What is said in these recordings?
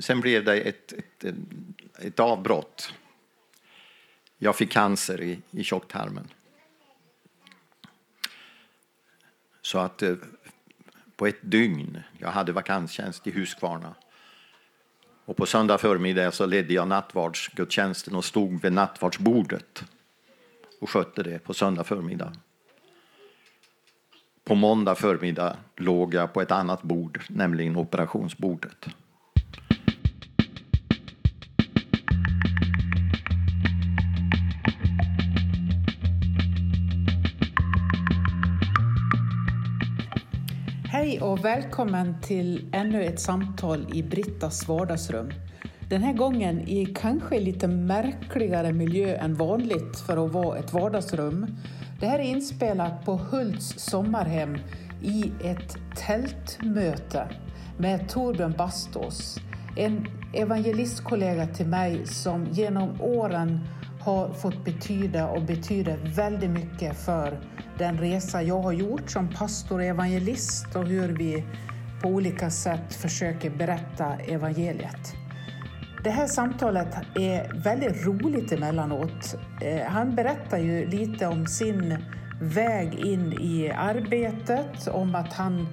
sen blev det ett, ett, ett avbrott. Jag fick cancer i, i tjocktarmen. Så att eh, på ett dygn, jag hade vakanstjänst i Huskvarna, och på söndag förmiddag så ledde jag nattvardsgudstjänsten och stod vid nattvardsbordet och skötte det på söndag förmiddag. På måndag förmiddag låg jag på ett annat bord, nämligen operationsbordet. Hej och välkommen till ännu ett samtal i Brittas vardagsrum. Den här gången i kanske lite märkligare miljö än vanligt för att vara ett vardagsrum. Det här är inspelat på Hults sommarhem i ett tältmöte med Torbjörn Bastås, en evangelistkollega till mig som genom åren har fått betyda och betyder väldigt mycket för den resa jag har gjort som pastor och evangelist och hur vi på olika sätt försöker berätta evangeliet. Det här samtalet är väldigt roligt emellanåt. Eh, han berättar ju lite om sin väg in i arbetet, om att han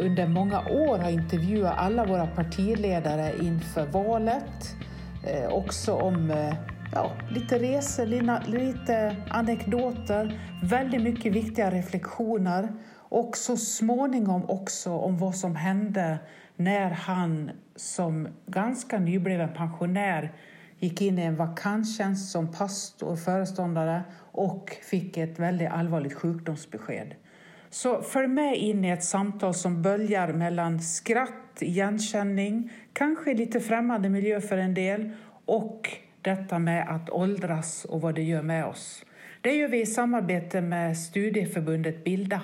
under många år har intervjuat alla våra partiledare inför valet. Eh, också om eh, ja, lite resor, lite anekdoter, väldigt mycket viktiga reflektioner och så småningom också om vad som hände när han som ganska nybliven pensionär gick in i en vakanstjänst som pastor och föreståndare och fick ett väldigt allvarligt sjukdomsbesked. Så följ med in i ett samtal som böljar mellan skratt, igenkänning, kanske lite främmande miljö för en del och detta med att åldras och vad det gör med oss. Det gör vi i samarbete med studieförbundet Bilda.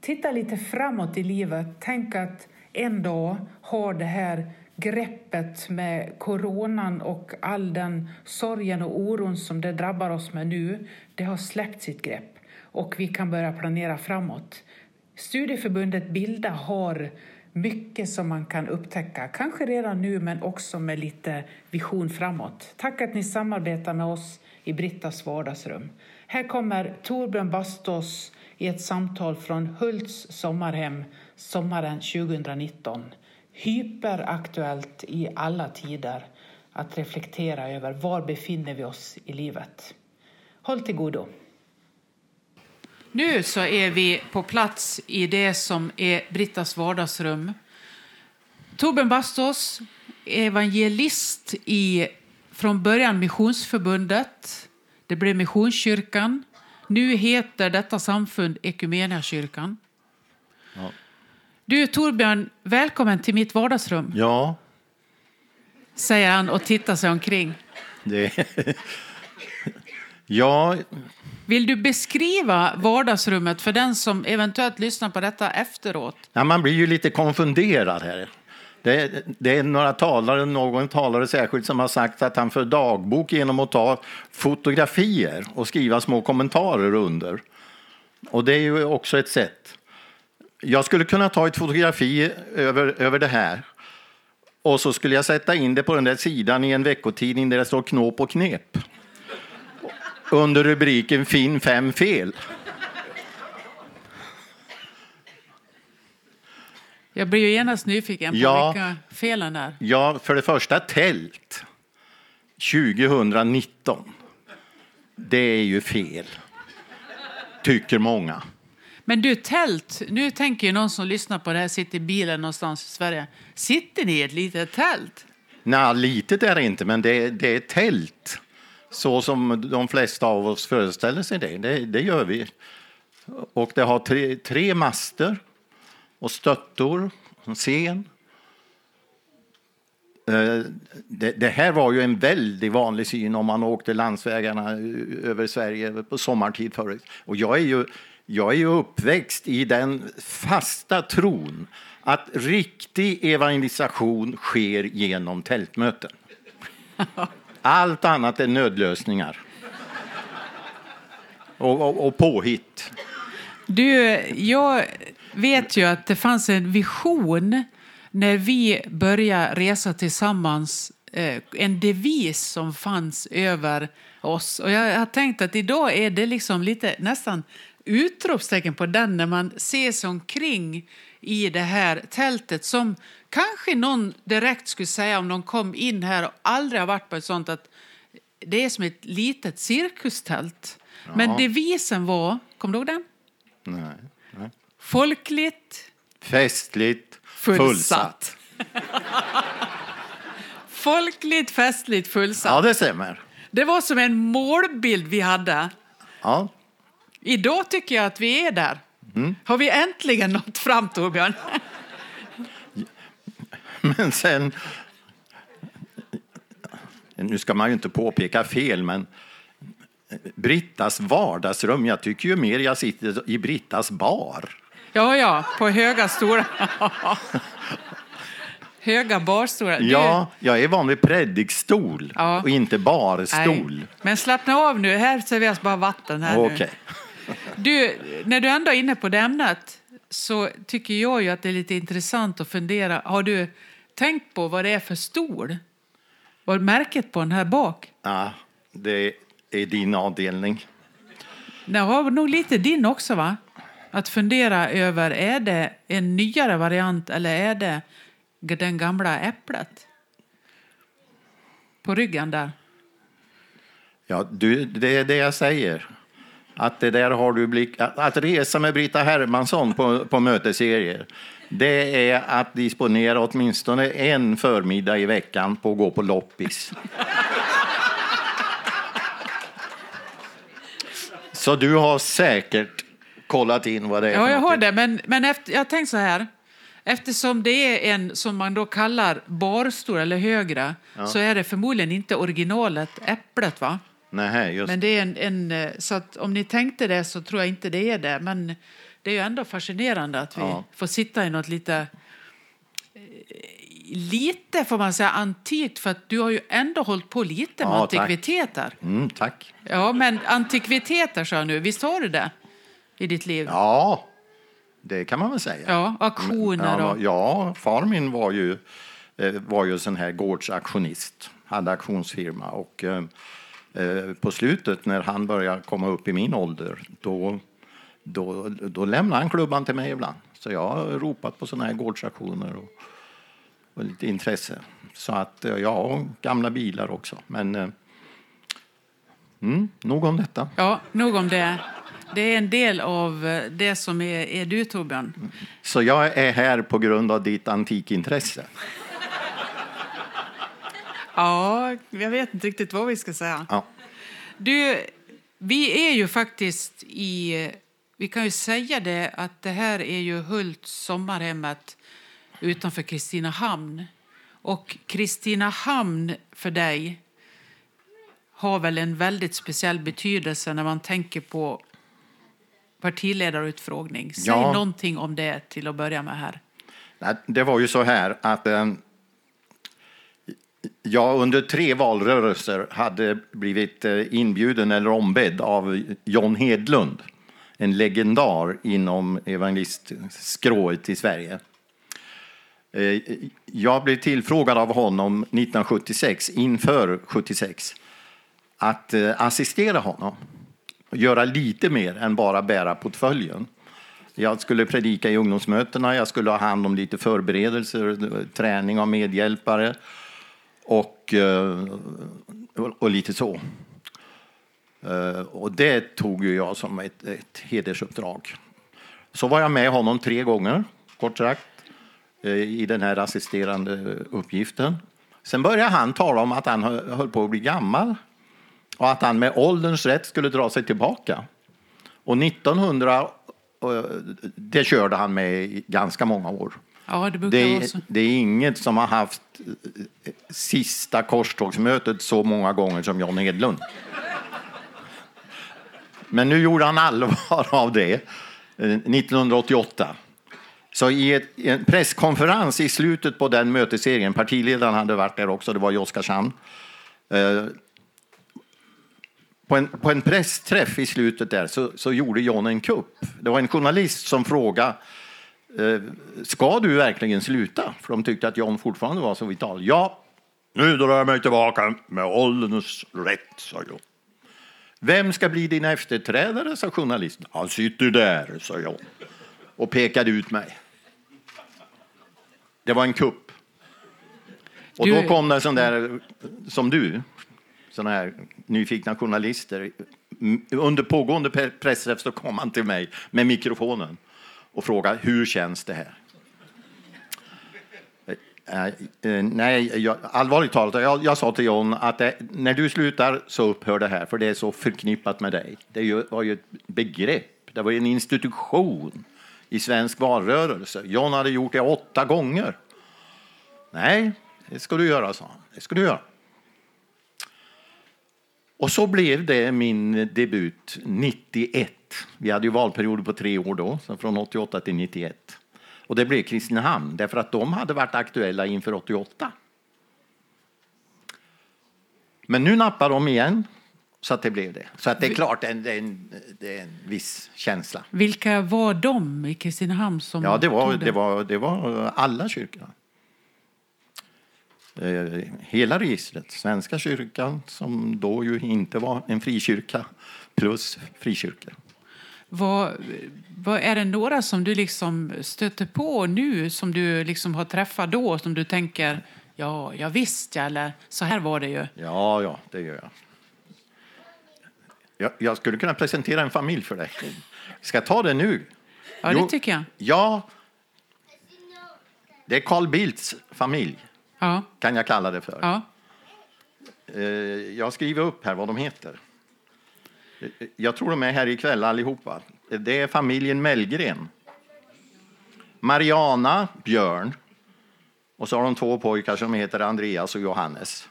Titta lite framåt i livet. Tänk att en dag har det här greppet med coronan och all den sorgen och oron som det drabbar oss med nu, det har släppt sitt grepp och vi kan börja planera framåt. Studieförbundet Bilda har mycket som man kan upptäcka, kanske redan nu men också med lite vision framåt. Tack att ni samarbetar med oss i Brittas vardagsrum. Här kommer Torbjörn Bastås i ett samtal från Hults sommarhem sommaren 2019. Hyperaktuellt i alla tider att reflektera över var befinner vi oss i livet. Håll till godo. Nu så är vi på plats i det som är Brittas vardagsrum. Torbjörn Bastås, evangelist i från början Missionsförbundet. Det blev Missionskyrkan. Nu heter detta samfund Ekumeniakyrkan. Ja. Du Torbjörn, välkommen till mitt vardagsrum. Ja. Säger han och tittar sig omkring. Det... ja, vill du beskriva vardagsrummet för den som eventuellt lyssnar på detta efteråt? Ja, man blir ju lite konfunderad här. Det, det, är några talare, någon talare särskilt som har sagt att han för dagbok genom att ta fotografier och skriva små kommentarer under. Och det är ju också ett sätt. Jag skulle kunna ta ett fotografi över, över det här och så skulle jag sätta in det på den där sidan i en veckotidning där det står knåp och knep under rubriken Finn fem fel. Jag blir ju genast nyfiken på ja, vilka felen är. Ja, för det första tält 2019. Det är ju fel, tycker många. Men du, tält. Nu tänker ju någon som lyssnar på det här sitter i bilen någonstans i Sverige. Sitter ni i ett litet tält? Nej, litet är det inte, men det, det är tält så som de flesta av oss föreställer sig det. Det, det gör vi. Och det har tre, tre master och stöttor, en scen. Eh, det, det, här var ju en väldigt vanlig syn om man åkte landsvägarna eh, över Sverige på sommartid förut. Och jag är ju, jag är ju uppväxt i den fasta tron att riktig evangelisation sker genom tältmöten. Allt annat är nödlösningar. Och, och, och påhitt. Du, jag vet ju att det fanns en vision när vi började resa tillsammans eh, en devis som fanns över oss. Och jag har tänkt att idag är det liksom lite nästan utropstecken på den när man ser sig omkring i det här tältet som kanske någon direkt skulle säga om de kom in här och aldrig har varit på ett sånt att det är som ett litet cirkustält. Ja. Men devisen var, kommer du ihåg den? Nej. Nej. Folkligt. Festligt. Fullsatt. Folkligt, festligt, fullsatt. Ja, det stämmer. Det var som en målbild vi hade. Ja. Idag tycker jag att vi är där. Mm. Har vi äntligen nått fram, Torbjörn? Men sen... Nu ska man ju inte påpeka fel, men Brittas vardagsrum. Jag tycker ju mer jag sitter i Brittas bar. Ja, ja, på höga stora... höga barstolar. Ja, jag är van vid predikstol ja. och inte barstol. Nej. Men slappna av nu, här serveras bara vatten. här okay. nu. Du, när du ändå är inne på det ämnet så tycker jag ju att det är lite intressant att fundera. Har du tänkt på vad det är för stol? Vad märket på den här bak? Ja, det är din avdelning. Det var nog lite din också, va? Att fundera över, är det en nyare variant eller är det den gamla äpplet? På ryggen där. Ja, du, det är det jag säger att det där har du blick, att resa med Brita Hermansson på, på mötesserier, det är att disponera åtminstone en förmiddag i veckan på att gå på loppis. Så du har säkert kollat in vad det är Ja, jag har det, men, men efter, jag tänkte så här. Eftersom det är en som man då kallar barstor eller högre ja. så är det förmodligen inte originalet äpplet va? Nej, just. Men det är en, en, eh, så om ni tänkte det så tror jag inte det är det. Men det är ju ändå fascinerande att vi ja. får sitta i något lite eh, lite får man säga antikt för att du har ju ändå hållit på lite med ja, antikviteter. Tack. Mm, tack. Ja, men antikviteter sa jag nu, visst har du det i ditt liv? Ja, det kan man väl säga. Ja, auktioner och... Ja, far min var ju, eh, var ju sån här gårdsaktionist, hade auktionsfirma och Eh, på slutet när han började komma upp i min ålder då, då, då lämnade han klubban till mig ibland. Så jag har ropat på sådana här gårdsaktioner och, och lite intresse. Så att eh, ja, gamla bilar också. Men eh, mm, nog om detta. Ja, nog om det. Det är en del av det som är, är du, Torbjörn. Så jag är här på grund av ditt antikintresse? Ja, jag vet inte riktigt vad vi ska säga. Ja. Du, vi är ju faktiskt i... Vi kan ju säga det att det här är ju Hult sommarhemmet utanför Kristinehamn. Och Kristinehamn för dig har väl en väldigt speciell betydelse när man tänker på partiledarutfrågning. Säg ja. någonting om det till att börja med här. Det var ju så här att eh, jag under tre valrörelser hade blivit eh, inbjuden eller ombedd av John Hedlund, en legendar inom evangelistskrået i Sverige. Eh, jag blev tillfrågad av honom 1976, inför 76, att eh, assistera honom. och Göra lite mer än bara bära portföljen. Jag skulle predika i ungdomsmötena, jag skulle ha hand om lite förberedelser, träning av medhjälpare och, eh, och lite så. Eh, och det tog ju jag som ett, ett hedersuppdrag. Så var jag med honom tre gånger, kort sagt, eh, i den här assisterande uppgiften. Sen började han tala om att han höll på att bli gammal och att han med ålderns rätt skulle dra sig tillbaka. Och 1900, det körde han med i ganska många år. Ja, det, det, är, det är inget som har haft eh, sista korstågsmötet så många gånger som Jan Hedlund. Men nu gjorde han allvar av det eh, 1988. Så i, en presskonferens i slutet på den mötesserien, partiledaren hade varit där också, det var i Oskarshamn. Eh, på en, på en pressträff i slutet där så, så gjorde John en kupp. Det var en journalist som frågade eh, ska du verkligen sluta? För de tyckte att John fortfarande var så vital. Ja, nu drar jag mig tillbaka med ålderns rätt, sa John. Vem ska bli din efterträdare, sa journalisten. Han sitter där, sa John och pekade ut mig. Det var en kupp. Och Du- då kom det sån där, som du, såna här nyfikna journalister. Under pågående pre- pressträff så kom han till mig med mikrofonen och frågade hur känns det här? Eh, eh, nej, jag, allvarligt talat, jag, jag sa till John att det, när du slutar så upphör det här, för det är så förknippat med dig. Det ju, var ju ett begrepp, det var ju en institution i svensk valrörelse. John hade gjort det åtta gånger. Nej, det ska du göra, sa han. Det ska du göra. Och så blev det min debut 91. Vi hade ju valperioder på tre år då, så från 88 till 91. Och det blev Kristinehamn, därför att de hade varit aktuella inför 88. Men nu nappar de igen, så att det blev det. Så att det är klart, det är en, det är en, det är en viss känsla. Vilka var de i Kristinehamn som Ja, det var, det var, det var alla kyrkorna. Eh, Hela registret. Svenska kyrkan, som då ju inte var en frikyrka, plus frikyrka. Vad, vad, är det några som du liksom stöter på nu som du liksom har träffat då som du tänker ja, jag visst ja, eller så här var det ju. Ja, ja, det gör jag. jag. Jag skulle kunna presentera en familj för dig. Ska jag ta det nu? Ja, det tycker jag. Ja, det är Carl Bildts familj, Ja, kan jag kalla det för. ja. Eh, Jag skriver upp här vad de heter. Jag tror de är här ikväll allihopa. Det är familjen Mellgren. Mariana Björn. Och så har de två pojkar som heter Andreas och Johannes.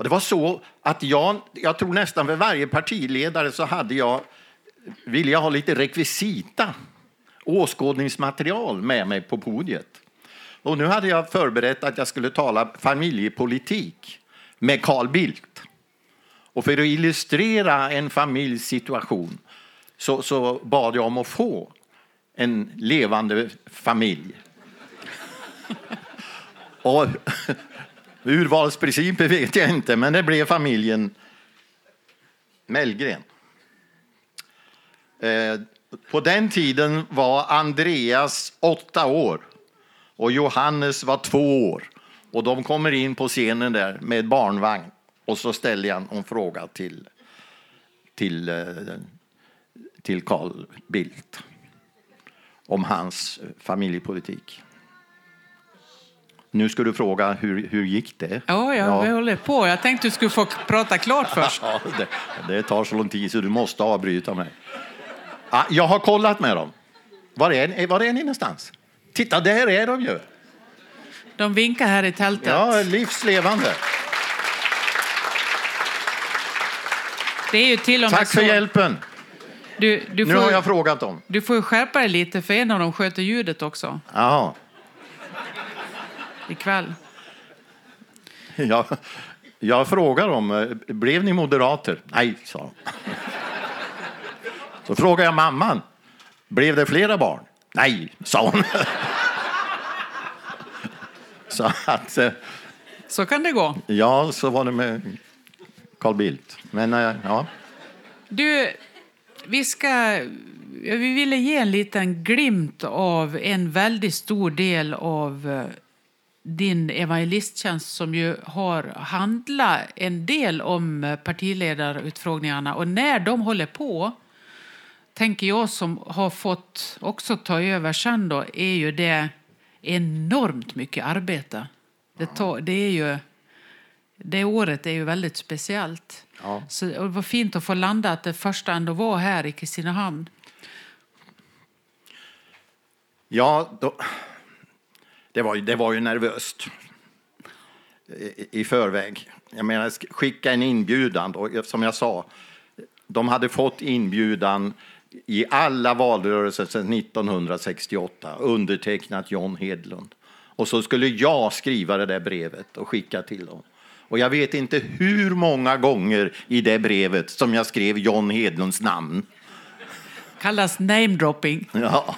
Och det var så att jag, jag tror nästan för varje partiledare så hade jag, ville jag ha lite rekvisita, åskådningsmaterial med mig på podiet. Och nu hade jag förberett att jag skulle tala familjepolitik med Carl Bildt. Och för att illustrera en familjs situation så, så bad jag om att få en levande familj. Och urvalsprinciper vet jag inte, men det blev familjen Mellgren. Eh, på den tiden var Andreas åtta år och Johannes var två år. Och de kommer in på scenen där med barnvagn och så ställer jag en fråga till, till, eh, till Carl Bildt om hans familjepolitik. Nu ska du fråga hur, hur gick det? Ja, jag vi håller på. Jag tänkte du skulle få prata klart först. Ja, det, det tar så lång tid så du måste avbryta mig. Ja, jag har kollat med dem. Var är, var är ni någonstans? Titta, där är de ju. De vinkar här i tältet. Ja, livslevande. Det är ju till och med Tack så. för hjälpen. Du, du, Nu får, har jag frågat dem. du får ju skärpa dig lite för en av dem sköter ljudet också Jaha. ikväll. Jag, jag frågar dem, eh, blev ni moderater? Nej, sa de. Så frågar jag mamman, blev det flera barn? Nej, sa hon. Så att, eh, Så kan det gå. ja, så var det med Carl Bildt. Men eh, ja, Du, vi ska... Vi ville ge en liten glimt av en väldigt stor del av eh, din evangelisttjänst som ju har handlat en del om eh, partiledarutfrågningarna. Och när de håller på, tänker jag som har fått också ta över sen då, är ju det enormt mycket arbete. Det, tar, det är ju... Det året är ju väldigt speciellt. Ja. Så det var fint att få landa att det första ändå var här i Kristinehamn. ja då, det, var, ju- det var ju nervöst i, i förväg. Jag menar, sk- skicka en inbjudan. Och som jag sa, de hade fått inbjudan i alla valrörelser sedan 1968, undertecknat John Hedlund. Och så skulle jag skriva det där brevet och skicka till dem. Och jag vet inte hur många gånger i det brevet som jag skrev John Hedlunds namn. Kallas namedropping. Ja.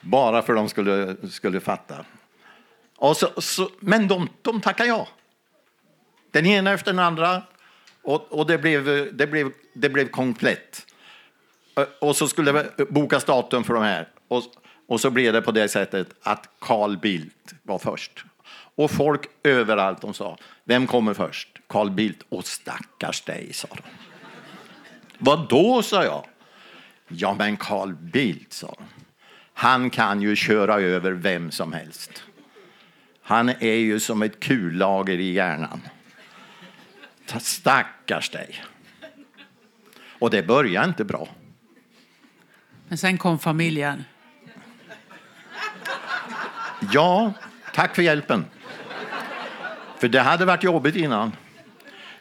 Bara för de skulle, skulle fatta. Och så, så, men de, de tackade ja. Den ena efter den andra. Och, och det, blev, det, blev, det blev komplett. Och så skulle det bokas datum för de här. Och, och så blev det på det sättet att Carl Bildt var först. Och folk överallt de sa, vem kommer först? Carl Bildt. Och stackars dig, sa de. Vad då, sa jag. Ja, men Carl Bildt, sa de. Han kan ju köra över vem som helst. Han är ju som ett kullager i hjärnan. Stackars dig. Och det började inte bra. Men sen kom familjen. Ja, tack för hjälpen. För det hade varit jobbigt innan.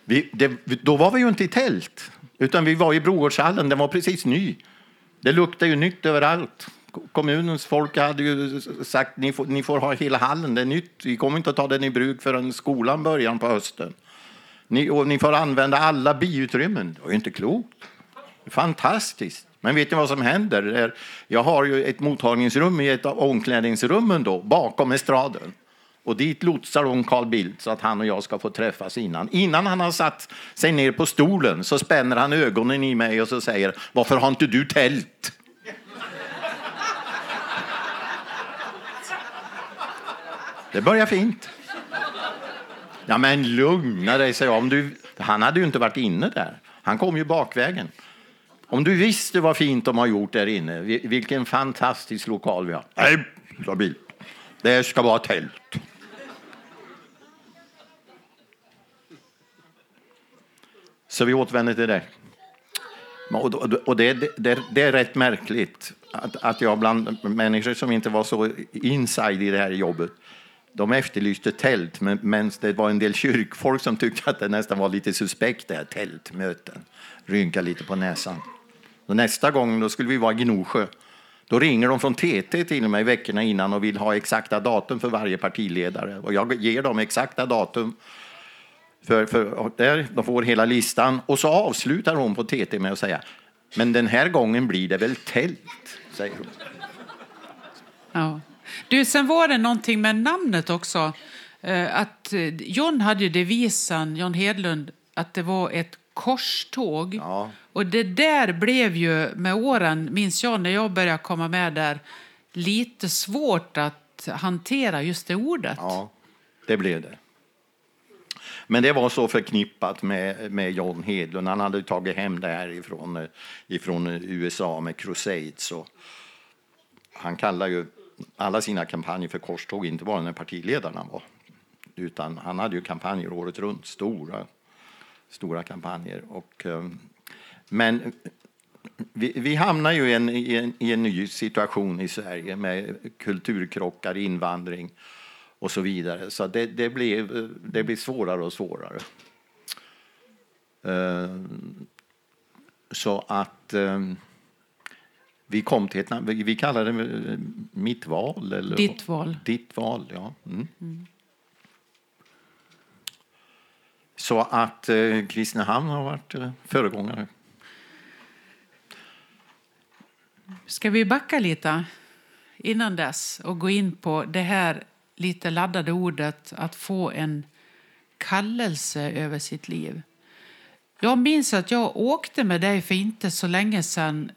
Vi, det, då var vi ju inte i tält, utan vi var i Brogårdshallen. Den var precis ny. Det luktade ju nytt överallt. Kommunens folk hade ju sagt ni får, ni får ha hela hallen, det är nytt. Vi kommer inte att ta den i bruk förrän skolan börjar på hösten. Ni, och ni får använda alla biutrymmen. Det var ju inte klokt. Fantastiskt. Men vet ni vad som händer? Jag har ju ett mottagningsrum i ett av omklädningsrummen då, bakom estraden. Och dit lotsar hon Carl Bildt så att han och jag ska få träffas innan. Innan han har satt sig ner på stolen så spänner han ögonen i mig och så säger Varför har inte du tält? Det börjar fint. Ja, men lugna dig, säger jag. Om du, han hade ju inte varit inne där. Han kom ju bakvägen. Om du visste vad fint de har gjort där inne, vilken fantastisk lokal vi har. Nej, sa Bildt. Det ska vara tält. Så vi återvänder till det. Och det, det, det är rätt märkligt att, att jag bland människor som inte var så inside i det här jobbet de efterlyste tält, men, men det var en del kyrkfolk som tyckte att det nästan var lite suspekt, det här tältmöten. Rynka lite på näsan. Och nästa gång då skulle vi vara i Gnosjö. Då ringer de från TT till mig veckorna innan och vill ha exakta datum för varje partiledare. Och jag ger dem exakta datum. För, för där, de får hela listan. Och så avslutar hon på TT med att säga men den här gången blir det väl tält, säger hon. Ja. Du, sen var det någonting med namnet också. Eh, att eh, John hade ju devisen, John Hedlund, att det var ett korståg. Ja. Och det där blev ju med åren, minns jag när jag började komma med där, lite svårt att hantera just det ordet. Ja, det blev det. Men det var så förknippat med, med John Hedlund. Han hade tagit hem det här ifrån, eh, ifrån eh, USA med Crusades. Och han kallar ju alla sina kampanjer för korståg, inte bara när partiledarna var. Utan han hade ju kampanjer året runt, stora, stora kampanjer. Och, eh, men vi, vi hamnar ju i en, i, en, i en ny situation i Sverige med kulturkrockar, invandring och så vidare. Så det, det, blev, det blev svårare och svårare. Ehm, så att ehm, vi kom till ett namn, vi kallade det eh, mitt val. Eller, Ditt val. Ditt val, ja. Mm. Mm. Så att eh, Kristinehamn har varit eh, föregångare. Ska vi backa lite innan dess och gå in på det här lite laddade ordet att få en kallelse över sitt liv? Jag minns att jag åkte med dig för inte så länge sedan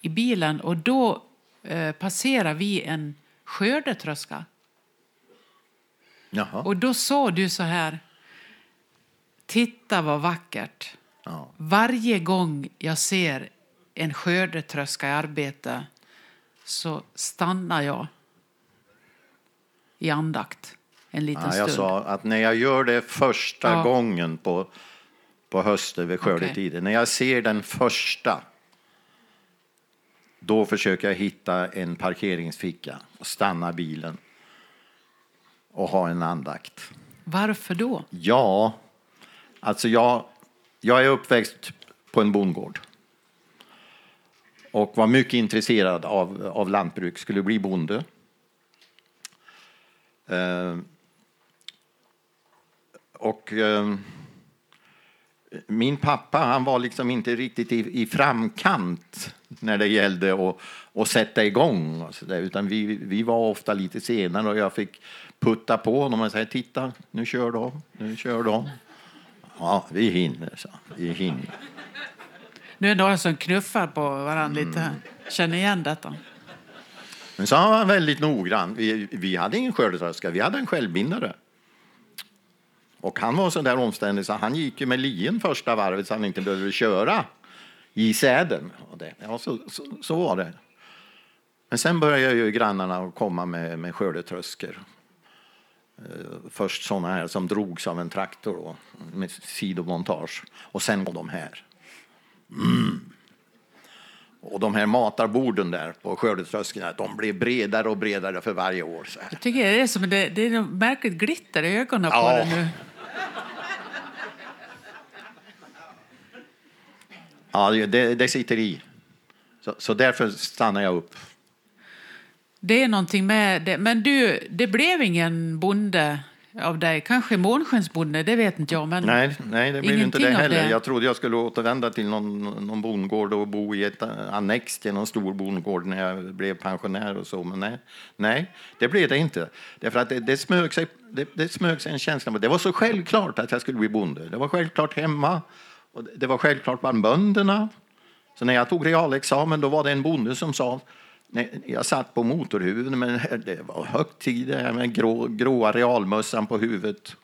i bilen och då eh, passerar vi en skördetröska. Jaha. Och då sa du så här. Titta vad vackert. Ja. Varje gång jag ser en skördetröska i arbete så stannar jag i andakt en liten ja, jag stund. sa att när jag gör det första ja. gången på, på hösten vid skördetiden, okay. när jag ser den första då försöker jag hitta en parkeringsficka och stanna bilen och ha en andakt. Varför då? Ja, alltså jag, jag är uppväxt på en bondgård och var mycket intresserad av, av lantbruk, skulle bli bonde. Eh, och eh, min pappa han var liksom inte riktigt i, i framkant när det gällde att, att sätta igång. Så där. Utan vi, vi var ofta lite senare och jag fick putta på honom och säga titta, nu kör de, nu kör de. Ja, vi hinner, så. vi hinner. Nu är det några som knuffar på varandra lite här. Känner igen detta. Men så han var väldigt noggrann. Vi, vi hade ingen skördetröska, vi hade en självbindare. Och han var så där omständig så han gick ju med lien första varvet så han inte behövde köra i säden. Och det, ja, så, så, så var det. Men sen började ju grannarna komma med, med skördetröskor. Eh, först sådana här som drogs av en traktor då, med sidomontage. Och sen kom de här. Mm. Och de här matarborden där på skördetröskorna, de blev bredare och bredare för varje år. Så här. Jag tycker det är, som, det, det är märkligt glitter i ögonen på Ja. det nu. Ja, det, det sitter i. Så, så därför stannar jag upp. Det är någonting med det. Men du, det blev ingen bonde av dig. Kanske månskensbonde, det vet inte jag. Men Nej, nej det blev inte det heller. det. Jag trodde jag skulle återvända till någon, någon bondgård och bo i ett annex till någon stor bondgård när jag blev pensionär och så. Men nej, nej det blev det inte. Därför att det, det, smög sig, det, det smög sig en känsla. Det var så självklart att jag skulle bli bonde. Det var självklart hemma. Och det- var självklart bland bönderna. Så när jag tog realexamen då var det en bonde som sa jag satt på motorhuven, men det var högt tid med grå, gråa realmössan på huvudet.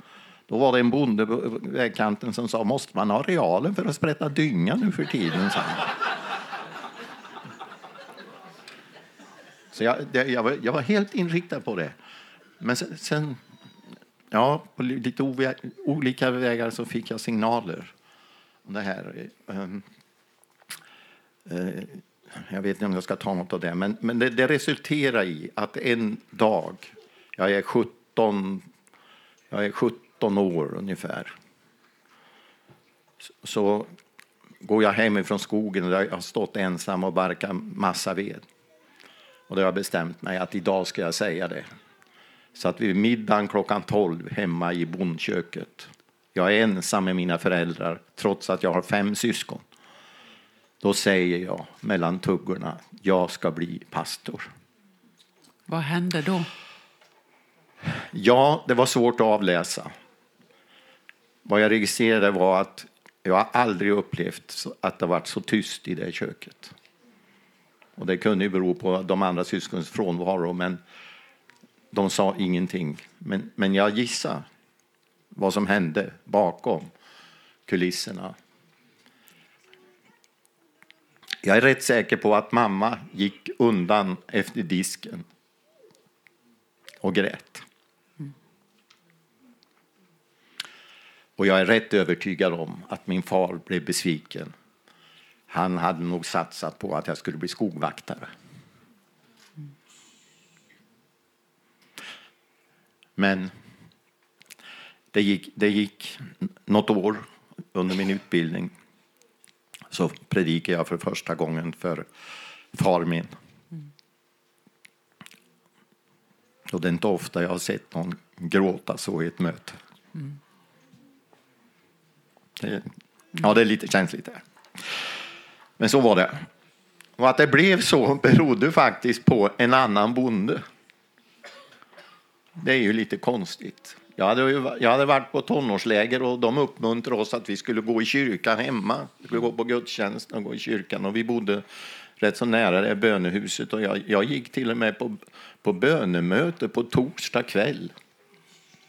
Då var det en bonde på vägkanten som sa måste man ha realen för att sprätta dynga nu för tiden? Så jag, det, jag, var, jag var helt inriktad på det. Men sen, sen ja, på lite ovä, olika vägar så fick jag signaler om det här. Um, uh, jag vet inte om jag ska ta något av det, men, men det, det resulterar i att en dag, jag är 17, jag är 17 år ungefär, så, så går jag hemifrån skogen och jag har stått ensam och barkat massa ved. Och då har jag bestämt mig att idag ska jag säga det. Så att vid middagen klockan 12 hemma i bondköket, jag är ensam med mina föräldrar trots att jag har fem syskon. Då säger jag mellan tuggorna, jag ska bli pastor. vad hände då? Ja, det var svårt att avläsa. Vad jag registrerade var att jag har aldrig upplevt att det varit så tyst i det köket. Och det kunde ju bero på de andra syskonens frånvaro, men de sa ingenting. Men, men jag gissar vad som hände bakom kulisserna. Jag är rätt säker på att mamma gick undan efter disken och grät. Och jag är rätt övertygad om att min far blev besviken. Han hade nog satsat på att jag skulle bli skogvaktare. Men det gick, det gick något år under min utbildning så predikade jag för första gången för far min. Och det är inte ofta jag har sett någon gråta så i ett möte. Det, ja, det är lite känsligt där. Men så var det. Och att det blev så berodde faktiskt på en annan bonde. Det är ju lite konstigt. Jag hade, ju- jag hade varit på tonårsläger och de uppmuntrade oss att vi skulle gå i kyrkan hemma. Vi skulle gå på gudstjänst och gå i kyrkan. Och vi bodde rätt så nära det bönehuset. Och jag, jag gick till och med på, på bönemöte på torsdag kväll.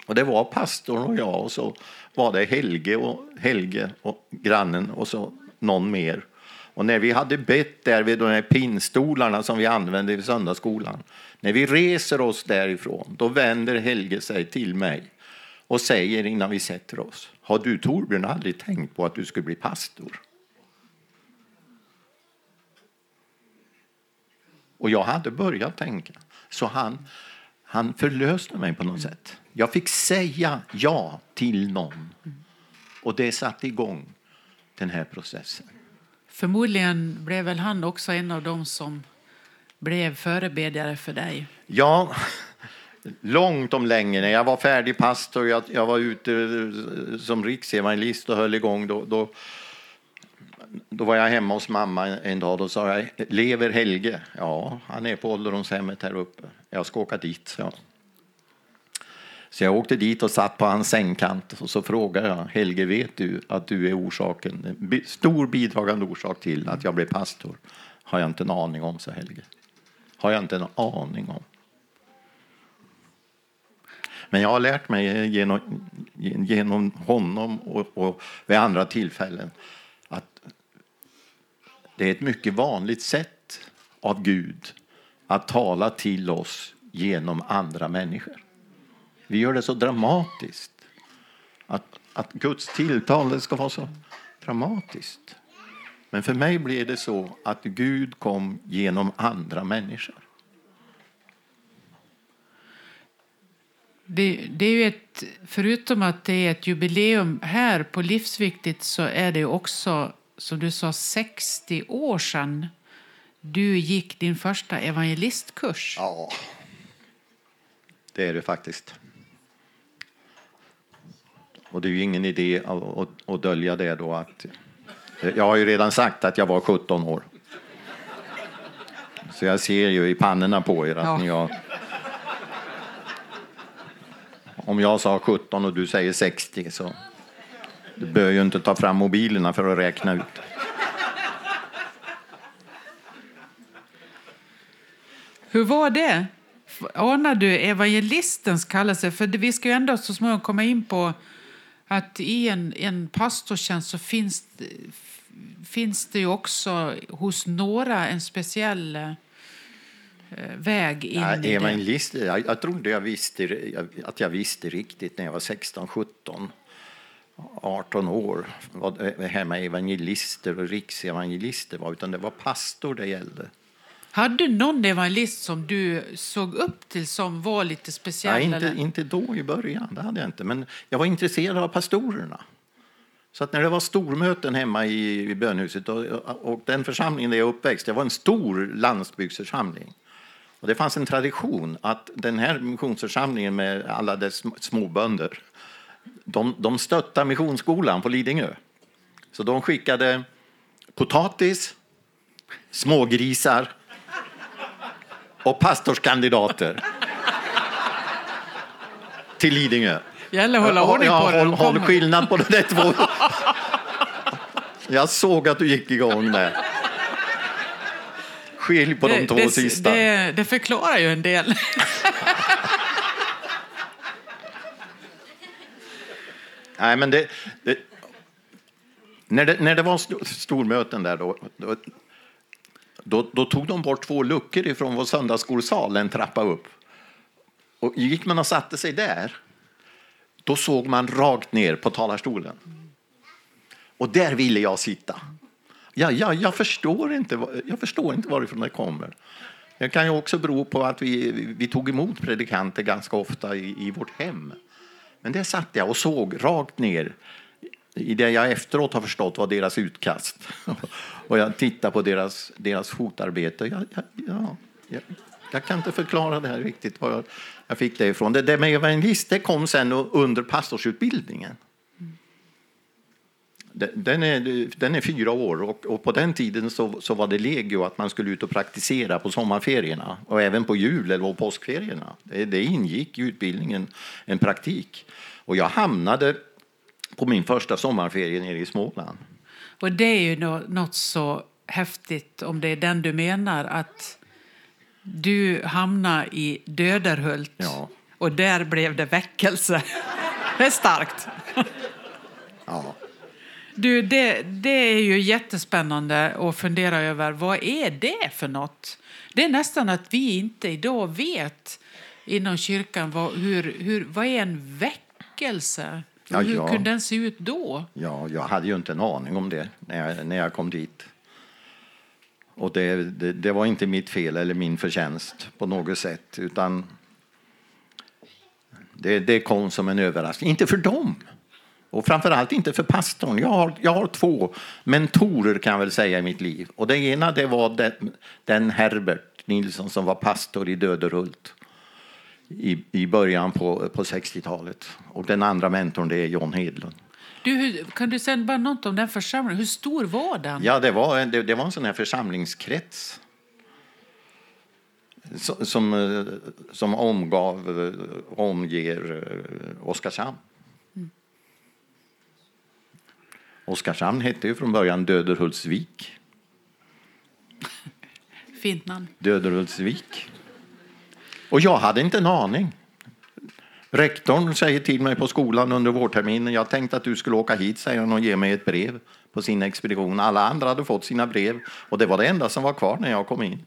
Och det var pastorn och jag och så var det Helge och, Helge och grannen och så någon mer. Och när vi hade bett där vid de här pinnstolarna som vi använde i söndagsskolan. När vi reser oss därifrån, då vänder Helge sig till mig och säger innan vi sätter oss. Har du Torbjörn aldrig tänkt på att du skulle bli pastor? Och jag hade börjat tänka. Så han, han förlöste mig på något sätt. Jag fick säga ja till någon. Och det satte igång den här processen. Förmodligen blev väl han också en av dem som blev förebedjare för dig. Ja, långt om länge. När jag var färdig pastor, jag, jag var ute eh, som riksevangelist och höll igång, då, då då var jag hemma hos mamma en dag och sa jag, lever Helge? Ja, han är på ålderdomshemmet här uppe. Jag ska åka dit, så jag. Så jag åkte dit och satt på hans sängkant och så frågade jag Helge, vet du att du är orsaken, stor bidragande orsak till att jag blev pastor? Har jag inte en aning om, sa Helge. Har jag inte en aning om. Men jag har lärt mig genom, genom honom och, och vid andra tillfällen att det är ett mycket vanligt sätt av Gud att tala till oss genom andra människor. Vi gör det så dramatiskt. Att, att Guds tilltal ska vara så dramatiskt. Men för mig blev det så att Gud kom genom andra människor. Det, det, är ju ett, förutom att det är ett jubileum här på Livsviktigt så är det också, som du sa, 60 år sedan du gick din första evangelistkurs. Ja, det är det faktiskt. Och det är ju ingen idé att, att dölja det då att jag har ju redan sagt att jag var 17 år. Så jag ser ju i pannorna på er att ja. ni har om jag sa 17 och du säger 60 så du behöver ju inte ta fram mobilerna för att räkna ut. Hur var det? Anar du evangelistens kallelse? För vi ska ju ändå så småningom komma in på att i en, en pastortjänst så finns, finns det ju också hos några en speciell Eh, väg in ja, i evangelist, det? Jag, jag trodde jag visste, att jag visste riktigt när jag var 16, 17, 18 år vad hemma evangelister och riksevangelister var, utan det var pastor det gällde. Hade du någon evangelist som du såg upp till som var lite speciell? Nej, inte, inte då i början, det hade jag inte. Men jag var intresserad av pastorerna. Så att när det var stormöten hemma i, i bönhuset och, och den församlingen där jag uppväxt, det var en stor landsbygdsförsamling. Och det fanns en tradition att den här missionsförsamlingen med alla dess småbönder, de, de stöttade missionsskolan på Lidingö. Så de skickade potatis, smågrisar och pastorskandidater till Lidingö. Gäller hålla ordning på det. Håll, håll skillnad på de två. Jag såg att du gick igång där. Skilj på de två det, sista. Det, det förklarar ju en del. Nej, men det, det, när, det, när det var stormöten där då, då, då, då, tog de bort två luckor ifrån vår söndagsskolsal en trappa upp. Och gick man och satte sig där, då såg man rakt ner på talarstolen. Och där ville jag sitta. Ja, ja, jag, förstår inte, jag förstår inte varifrån det kommer. Det kan ju också bero på att vi, vi tog emot predikanter ganska ofta i, i vårt hem. Men det satt jag och såg rakt ner i det jag efteråt har förstått var deras utkast. och jag tittade på deras, deras fotarbete. Jag, jag, ja, jag, jag kan inte förklara det här riktigt var jag, jag fick det ifrån. Det, det med evangelist det kom sen under pastorsutbildningen. Den är, den är fyra år och, och, på den tiden så, så var det legio att man skulle ut och praktisera på sommarferierna och även på jul eller påskferierna. Det, det ingick i utbildningen en praktik. Och jag hamnade på min första sommarferie nere i Småland. Och det är ju något så häftigt, om det är den du menar, att du hamnade i Döderhult ja. och där blev det väckelse. Det är starkt. Ja. Du, det, det är ju jättespännande att fundera över vad är det för något? Det är nästan att vi inte idag vet inom kyrkan vad, hur, hur, vad är en väckelse? Ja, hur ja. kunde den se ut då? Ja, jag hade ju inte en aning om det när jag, när jag kom dit. Och det, det, det var inte mitt fel eller min förtjänst på något sätt, utan det, det kom som en överraskning. Inte för dem, och framförallt inte för pastorn. Jag har, jag har två mentorer kan jag väl säga i mitt liv. Och den ena det var den, den Herbert Nilsson som var pastor i Döderhult i, i början på, på 60-talet. Och den andra mentorn det är John Hedlund. Du, hur, kan du säga bara något om den församlingen? Hur stor var den? Ja, det var, en- det, det var en sån här församlingskrets som, som, eh, som omgav, eh, omger eh, Oskarshamn. Oskarshamn hette ju från början Döderhultsvik. Fint namn. Döderhultsvik. Och jag hade inte en aning. Rektorn säger till mig på skolan under vårterminen, jag tänkte att du skulle åka hit, säger han och ge mig ett brev på sin expedition. Alla andra hade fått sina brev och det var det enda som var kvar när jag kom in.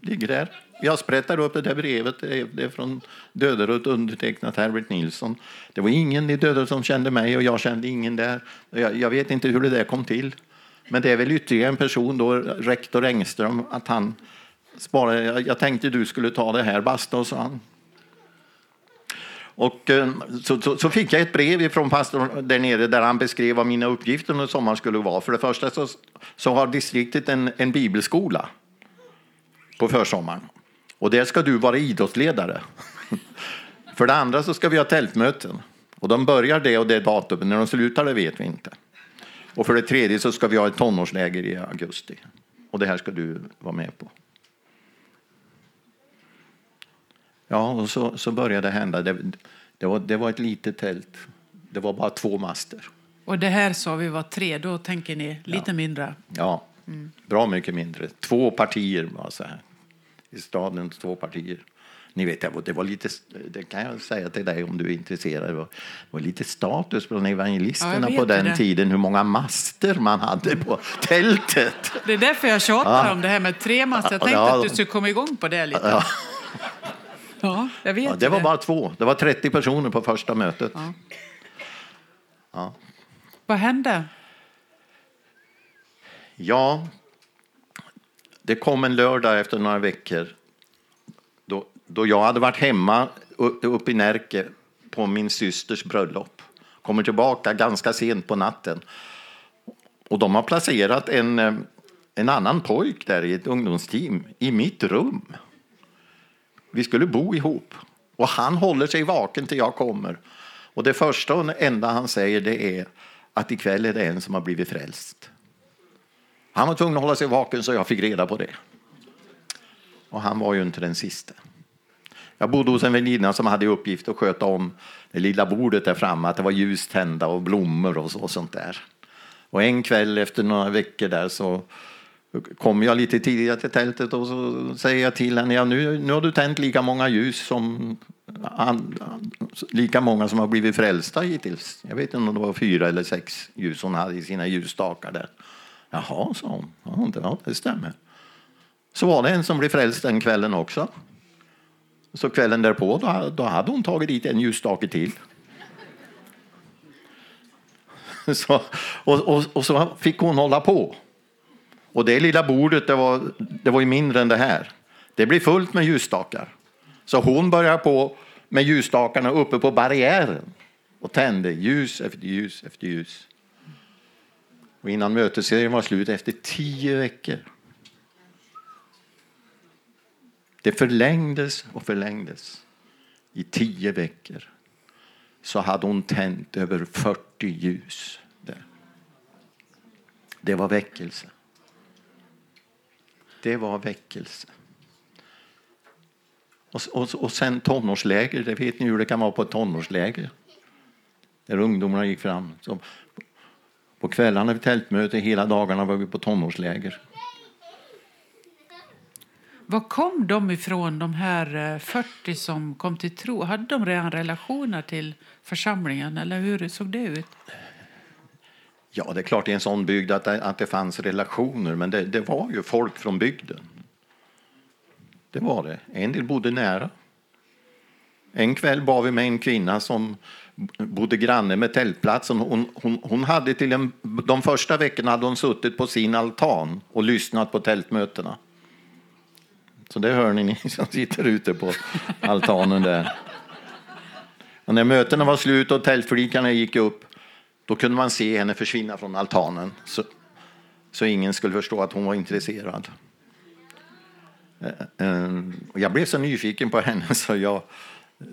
Ligger där. Jag sprättar upp det där brevet, det är, från Döderud, undertecknat Herbert Nilsson. Det var ingen i Döderud som kände mig och jag kände ingen där. Jag, jag vet inte hur det där kom till. Men det är väl ytterligare en person då, rektor Engström, att han sparade. Jag, jag tänkte du skulle ta det här, basta, sa han. Och eh, så, så, så fick jag ett brev från pastorn där nere där han beskrev vad mina uppgifter under sommaren skulle vara. För det första så, så har distriktet en, en bibelskola på försommaren. Och där ska du vara idrottsledare. För det andra så ska vi ha tältmöten. Och de börjar det och det datumet. När de slutar det vet vi inte. Och för det tredje så ska vi ha ett tonårsläger i augusti. Och det här ska du vara med på. Ja, och så, så började det hända. Det, det, var, det var ett litet tält. Det var bara två master. Och det här sa vi var tre, då tänker ni lite mindre. Ja, bra mycket mindre. Två partier var så här. I staden, två partier. Ni vet, det var, lite, det kan jag säga till dig om du är intresserad. Det var, det var lite status bland Ja, evangelisterna jag på den det. tiden, hur många master man hade på tältet. Det är därför jag tjatar Ja. om det här med tre master. Jag Ja, tänkte ja. att du skulle komma igång på det lite. Ja. Ja, jag vet Ja, det var bara två. Det var 30 personer på första mötet. Ja. Ja. Vad hände? Ja, det kom en lördag efter några veckor då, då jag hade varit hemma uppe i Närke på min systers bröllop. Kommer tillbaka ganska sent på natten. Och de har placerat en, eh, en annan pojk där i ett ungdomsteam i mitt rum. Vi skulle bo ihop. Och han håller sig vaken till jag kommer. Och det första och enda han säger det är att ikväll är det en som har blivit frälst. Han var tvungen att hålla sig vaken så jag fick reda på det. Och han var ju inte den sista. Jag bodde hos en väninna som hade i uppgift att sköta om det lilla bordet där framme, att det var ljus tända och blommor och, så, och sånt där. Och en kväll efter några veckor där så kom jag lite tidigare till tältet och så säger jag till henne, ja, nu, nu har du tänt lika många ljus som an, lika många som har blivit frälsta hittills. Jag vet inte om det var fyra eller sex ljus hon hade i sina ljusstakar där. Jaha, sa hon. Ja, det, ja, det stämmer. Så var det en som blev frälst den kvällen också. Så kvällen därpå, då, då hade hon tagit dit en ljusstake till. Så, och, och, och så fick hon hålla på. Och det lilla bordet, det var, det var ju mindre än det här. Det blev fullt med ljusstakar. Så hon började på med ljusstakarna uppe på barriären och tände ljus efter ljus efter ljus. Och innan mötesserien var slut, efter tio veckor, det förlängdes och förlängdes. I tio veckor så hade hon tänt över 40 ljus där. Det var väckelse. Det var väckelse. Och, och, och sen tonårsläger, det vet ni hur det kan vara på ett tonårsläger. Där ungdomarna gick fram. Så på kvällarna vid tältmöte, hela dagarna var vi på tonårsläger. Var kom de ifrån, de här eh, 40 som kom till tro? Hade de redan relationer till församlingen, eller hur såg det ut? Ja, det är klart i en sån bygd att det, att det fanns relationer, men det, det var ju folk från bygden. Det var det. En del bodde nära. En kväll var vi med en kvinna som bodde granne med tältplatsen. Hon, hon, hon hade till en, de första veckorna hade hon suttit på sin altan och lyssnat på tältmötena. Så det hör ni, ni som sitter ute på altanen där. Och när mötena var slut och tältflikarna gick upp då kunde man se henne försvinna från altanen så, så ingen skulle förstå att hon var intresserad. Eh, eh, jag blev så nyfiken på henne så jag, eh,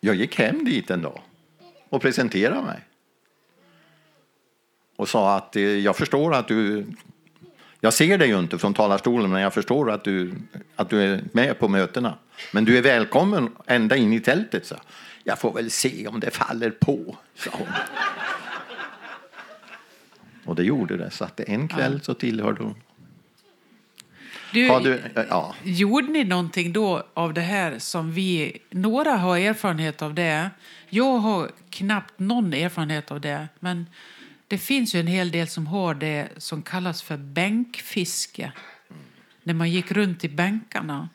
jag gick hem dit en dag och presenterade mig. och sa att eh, jag förstår att du jag ser dig ju inte från talarstolen, men jag förstår att du, att du är med på mötena. Men du är välkommen ända in i tältet, så. Jag får väl se om det faller på, sa hon. Och det gjorde det, så att en kväll så tillhörde hon. Du, Har du, ja. Gjorde ni någonting då av det här som vi... Några har erfarenhet av det. Jag har knappt någon erfarenhet av det. Men det finns ju en hel del som har det som kallas för bänkfiske. När man gick runt i bänkarna.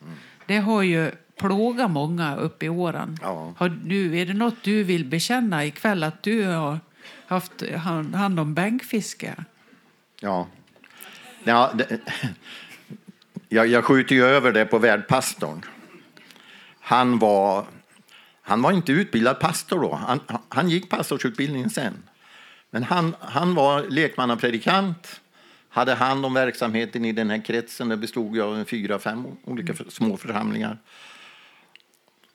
Det har ju plågat många upp i åren. Ja. Har du, är det något du vill bekänna ikväll att du har haft hand hand om bänkfiske? Ja. ja det, jag, jag skjuter ju över det på värdpastorn. Han var, han var inte utbildad pastor då. Han, han gick pastorsutbildningen sen. Men han, han var lekmannapredikant, hade hand om verksamheten i den här kretsen. Det bestod av fyra, fem olika för, små församlingar.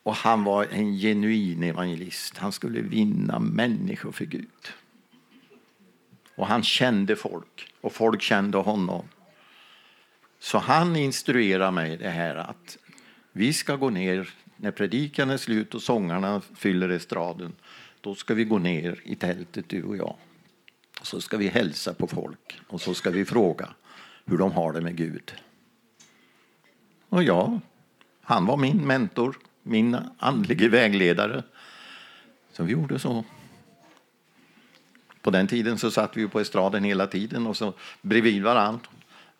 Och han var en genuin evangelist. Han skulle vinna människor för Gud. Och han kände folk och folk kände honom. Så han instruerar mig det här att vi ska gå ner när predikan är slut och sångarna fyller estraden. Då ska vi gå ner i tältet du och jag. Och så ska vi hälsa på folk och så ska vi fråga hur de har det med Gud. Och ja, han var min mentor, min andlige vägledare. Så vi gjorde så. På den tiden så satt vi på estraden hela tiden och så bredvid varandra.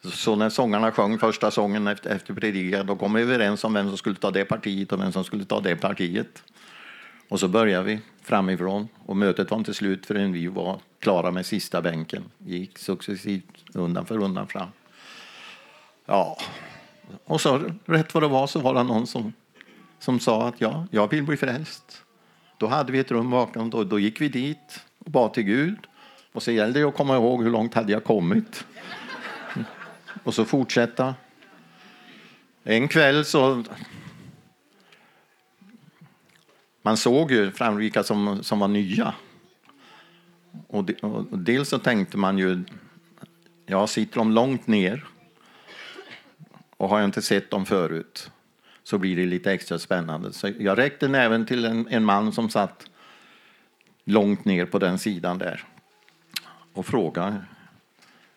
Så när sångarna sjöng första sången efter, efter predikan då kom vi överens om vem som skulle ta det partiet och vem som skulle ta det partiet. Och så började vi framifrån och mötet var inte slut förrän vi var klara med sista bänken. Vi gick successivt undan för undan fram. Ja, och så rätt vad det var så var det någon som, som sa att ja, jag vill bli frälst. Då hade vi ett rum bakom, då, då gick vi dit och bad till Gud. Och så gällde det att komma ihåg hur långt hade jag kommit. Och så fortsätta. En kväll så... Man såg ju vilka som, som var nya. Och, de, och dels så tänkte man ju, ja, sitter de långt ner och har jag inte sett dem förut så blir det lite extra spännande. Så jag räckte näven till en, en man som satt långt ner på den sidan där och frågade,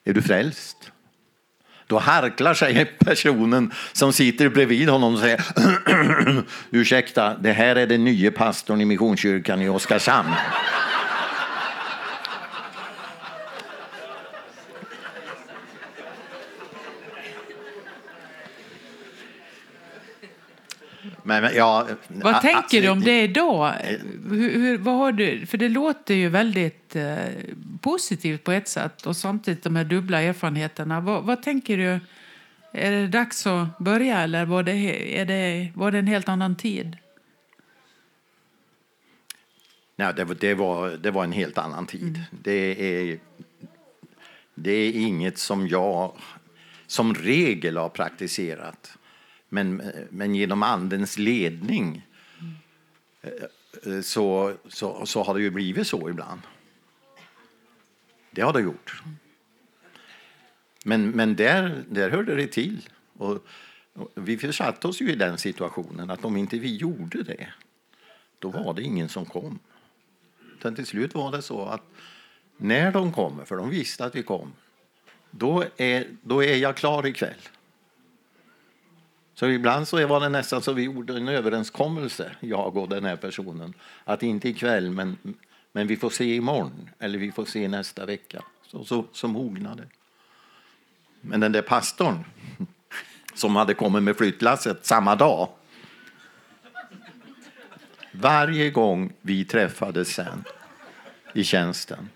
är du frälst? Då harklar sig personen som sitter bredvid honom och säger Ursäkta, det här är den nya pastorn i Missionskyrkan i Oskarshamn. Men, ja, Vad tänker du om det idag? Hur, hur, vad har du, för det låter ju väldigt eh, positivt på ett sätt och samtidigt de här dubbla erfarenheterna. Vad, vad, tänker du? Är det dags att börja eller var det, är det, var det en helt annan tid? Nej, det, det, var, det var en helt annan tid. Mm. Det, är, det är inget som jag som regel har praktiserat. Men, men genom Andens ledning eh, så, så, så har det ju blivit så ibland. Det har det gjort. Men, men där, där hörde det till. Och, och vi försatte oss ju i den situationen att om inte vi gjorde det, då var det ingen som kom. Utan till slut var det så att när de kommer, för de visste att vi kom, då är, då är jag klar ikväll. Så ibland så var det nästan så vi gjorde en överenskommelse, jag och den här personen, att inte ikväll, men, men vi får se imorgon eller vi får se nästa vecka. Så, så, som hognade. Men den där pastorn som hade kommit med flyttlasset samma dag. Varje gång vi träffades sen i tjänsten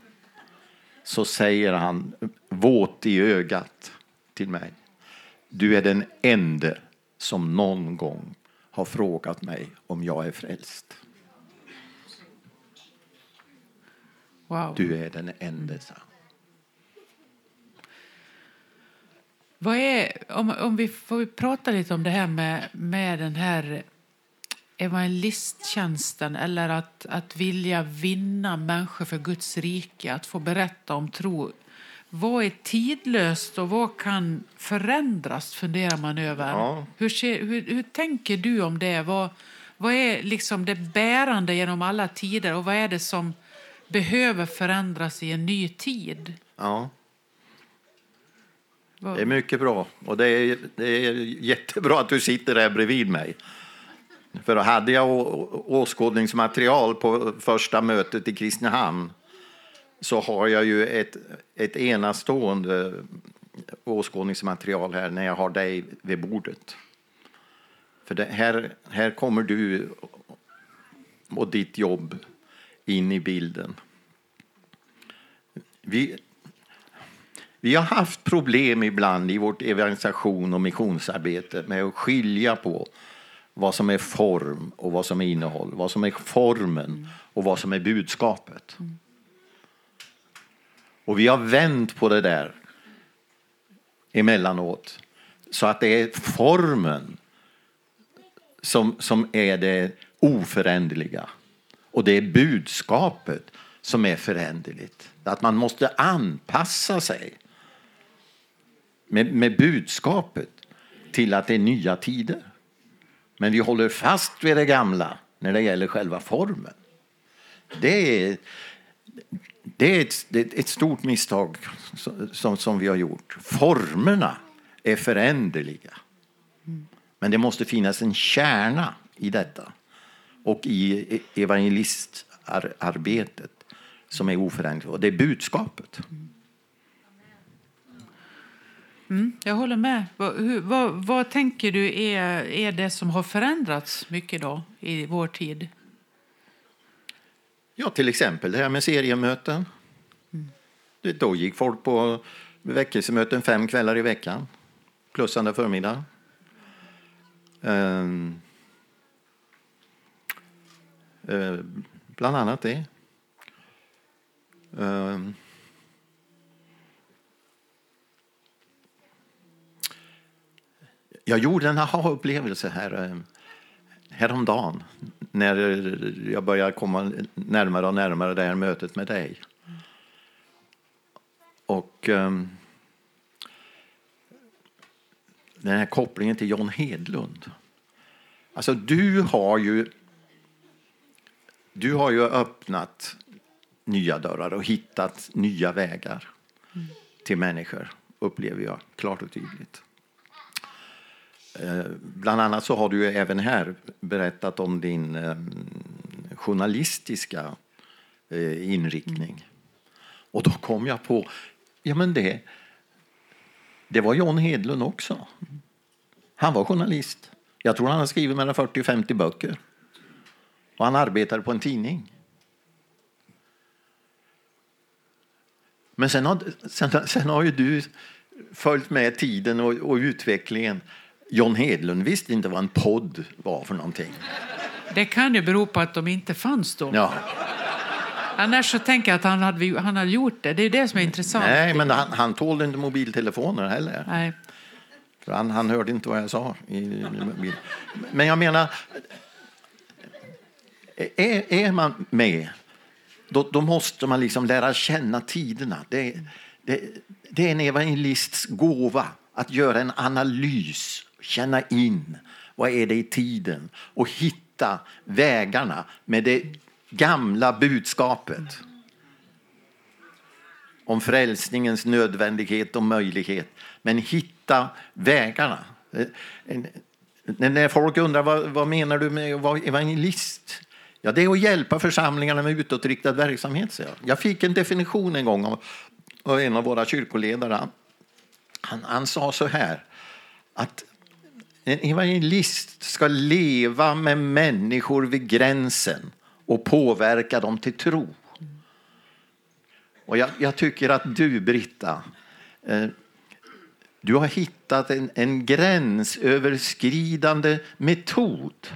så säger han våt i ögat till mig. Du är den enda som någon gång har frågat mig om jag är frälst. Wow. Du är den enda, Vad är, om, om vi får prata lite om det här med, med den här evangelisttjänsten eller att, att vilja vinna människor för Guds rike, att få berätta om tro. Vad är tidlöst och vad kan förändras, funderar man över. Ja. Hur, ser, hur, hur tänker du om det? Vad, vad är liksom det bärande genom alla tider och vad är det som behöver förändras i en ny tid? Ja. Vad- Det är mycket bra. Och det är, det är jättebra att du sitter där bredvid mig. För då hade jag å- å- åskådningsmaterial på första mötet i Kristinehamn så har jag ju ett, ett enastående åskådningsmaterial här när jag har dig vid bordet. För det, här, här kommer du och ditt jobb in i bilden. Vi, vi har haft problem ibland i vårt evangelisation och missionsarbete med att skilja på vad som är form och vad som är innehåll, vad som är formen och vad som är budskapet. Mm. Och vi har vänt på det där emellanåt så att det är formen som, som är det oföränderliga och det är budskapet som är föränderligt. Att man måste anpassa sig med, med budskapet till att det är nya tider. Men vi håller fast vid det gamla när det gäller själva formen. Det är, det är, ett, det är ett stort misstag som, som vi har gjort. Formerna är föränderliga. Men det måste finnas en kärna i detta och i e-, evangelistarbetet som är oföränderligt. Och det är budskapet. Mm, jag håller med. Vad, hur, vad, vad tänker du är, är det som har förändrats mycket då i vår tid? Ja, till exempel det här med seriemöten. Det, då gick folk på väckelsemöten fem kvällar i veckan, plus andra förmiddag. Um, ehm, uh, eh, bland annat det. Um, jag gjorde en aha-upplevelse här ehm, häromdagen när jag började komma närmare och närmare det här mötet med dig. Och ehm, den här kopplingen till John Hedlund. Alltså du har ju du har ju öppnat nya dörrar och hittat nya vägar till människor, upplever jag klart och tydligt. Eh, Bland annat så har du ju även här berättat om din eh, journalistiska eh, inriktning. Och då kom jag på, ja men det, det var John Hedlund också. Han var journalist. Jag tror han har skrivit mellan 40 och 50 böcker. Och han arbetade på en tidning. Men sen har, sen, sen har ju du följt med tiden och, och utvecklingen. John Hedlund visste inte vad en podd var för någonting. Det kan ju bero på att de inte fanns då. Ja. Annars så tänker jag att han hade, han hade gjort det. Det är det som är intressant. Nej, men han, han tålde inte mobiltelefoner heller. Nej. För han, han hörde inte vad jag sa. I. Men jag menar, är, är man med, då, då måste man liksom lära känna tiderna. Det, det, det är en evangelists gåva att göra en analys, känna in vad är det i tiden och hitta vägarna med det gamla budskapet om frälsningens nödvändighet och möjlighet. Men hitta vägarna. Eh, eh, när folk undrar vad, vad menar du med att vara evangelist? Ja, det är att hjälpa församlingarna med utåtriktad verksamhet. säger jag. jag fick en definition en gång av, av en av våra kyrkoledare. Han, han sa så här att en evangelist ska leva med människor vid gränsen och påverka dem till tro. Och jag, jag tycker att du, Britta, eh, du har hittat en, en gränsöverskridande metod.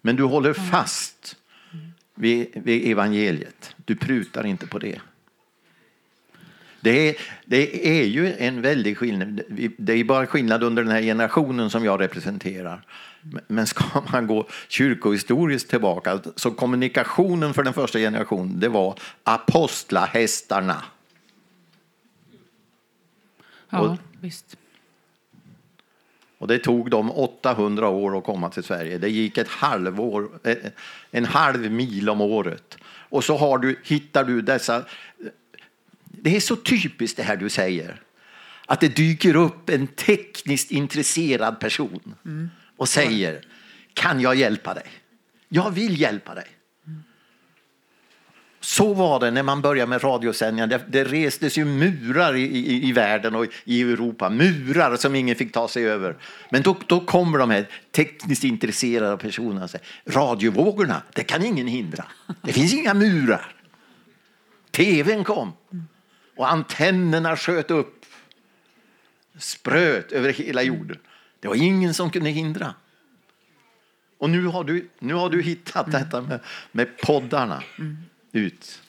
Men du håller fast vid, vid evangeliet. Du prutar inte på det. Det är, det är ju en väldig skillnad. Det är bara skillnad under den här generationen som jag representerar. Men ska man gå kyrkohistoriskt tillbaka så kommunikationen för den första generationen det var apostlahästarna. Ja, Och- visst. Och det tog dem 800 år att komma till Sverige. Det gick ett halvår, eh, en halv mil om året. Och så har du, hittar du dessa... Det är så typiskt det här du säger. Att det dyker upp en tekniskt intresserad person och säger kan jag hjälpa dig? Jag vill hjälpa dig. Så var det när man började med radiosändningar. Det, det restes ju murar i, i, i världen och i Europa. Murar som ingen fick ta sig över. Men då, då kommer de här tekniskt intresserade personerna och säger radiovågorna, det kan ingen hindra. Det finns inga murar. TVn kom och antennerna sköt upp. Spröt över hela jorden. Det var ingen som kunde hindra. Och nu har du, nu har du hittat detta med, med poddarna ut.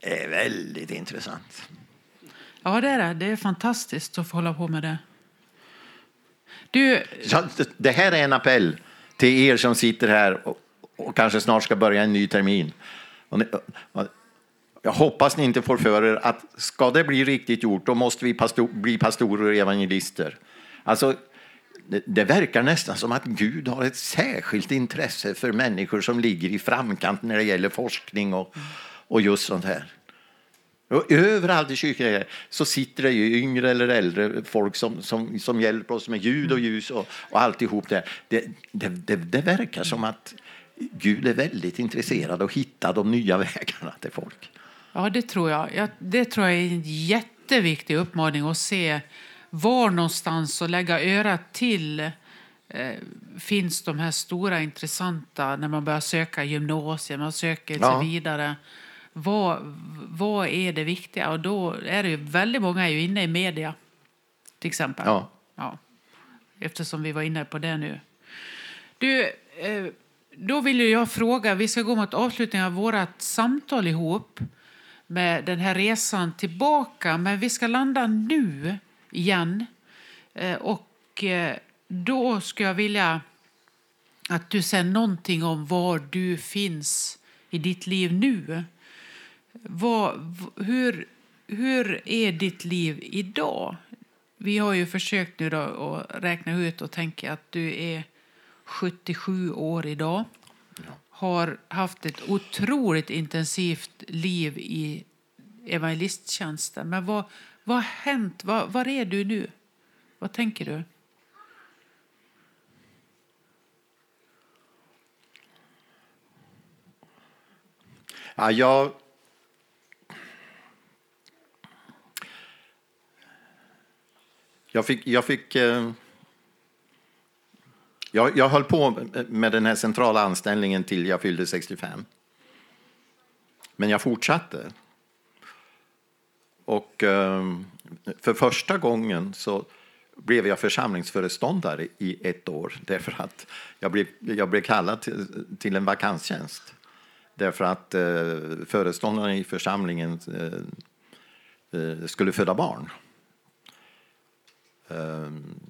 Det är väldigt intressant. Ja, det är det. Det är fantastiskt att få hålla på med det. Du, Så det- här är en appell till er som sitter här och, och kanske snart ska börja en ny termin. Och och, jag hoppas ni inte får för er att ska det bli riktigt gjort då måste vi pastor, bli pastorer och evangelister. Alltså, det, det verkar nästan som att Gud har ett särskilt intresse för människor som ligger i framkant när det gäller forskning och, och just sånt här. Och överallt i kyrkan så sitter det ju yngre eller äldre folk som, som, som hjälper oss med ljud och ljus och, och alltihop det. Det, det, det. det verkar som att Gud är väldigt intresserad av att hitta de nya vägarna till folk. Ja, det tror jag. jag. Det tror jag är en jätteviktig uppmaning att se var någonstans och lägga örat till eh, finns de här stora intressanta när man börjar söka gymnasier, man söker sig Ja. vidare. Vad, vad är det viktiga? Och då är det ju väldigt många är ju inne i media, till exempel. Ja. Ja. Eftersom vi var inne på det nu. Du, eh, då vill jag fråga, vi ska gå mot avslutningen av vårt samtal ihop med den här resan tillbaka, men vi ska landa nu igen. Eh, och eh, då skulle jag vilja att du säger någonting om var du finns i ditt liv nu. Vad, hur, hur är ditt liv idag? Vi har ju försökt nu då att räkna ut och tänka att du är 77 år idag. Har haft ett otroligt intensivt liv i evangelisttjänsten. Men vad, vad har hänt? Var, var är du nu? Vad tänker du? Ja, jag... Jag fick... Jag, fick eh, jag, jag höll på med den här centrala anställningen till jag fyllde 65. Men jag fortsatte. Och eh, för första gången så blev jag församlingsföreståndare i ett år därför att jag blev, jag blev kallad till, till en vakanstjänst. Därför att eh, föreståndaren i församlingen eh, eh skulle föda barn. Ehm,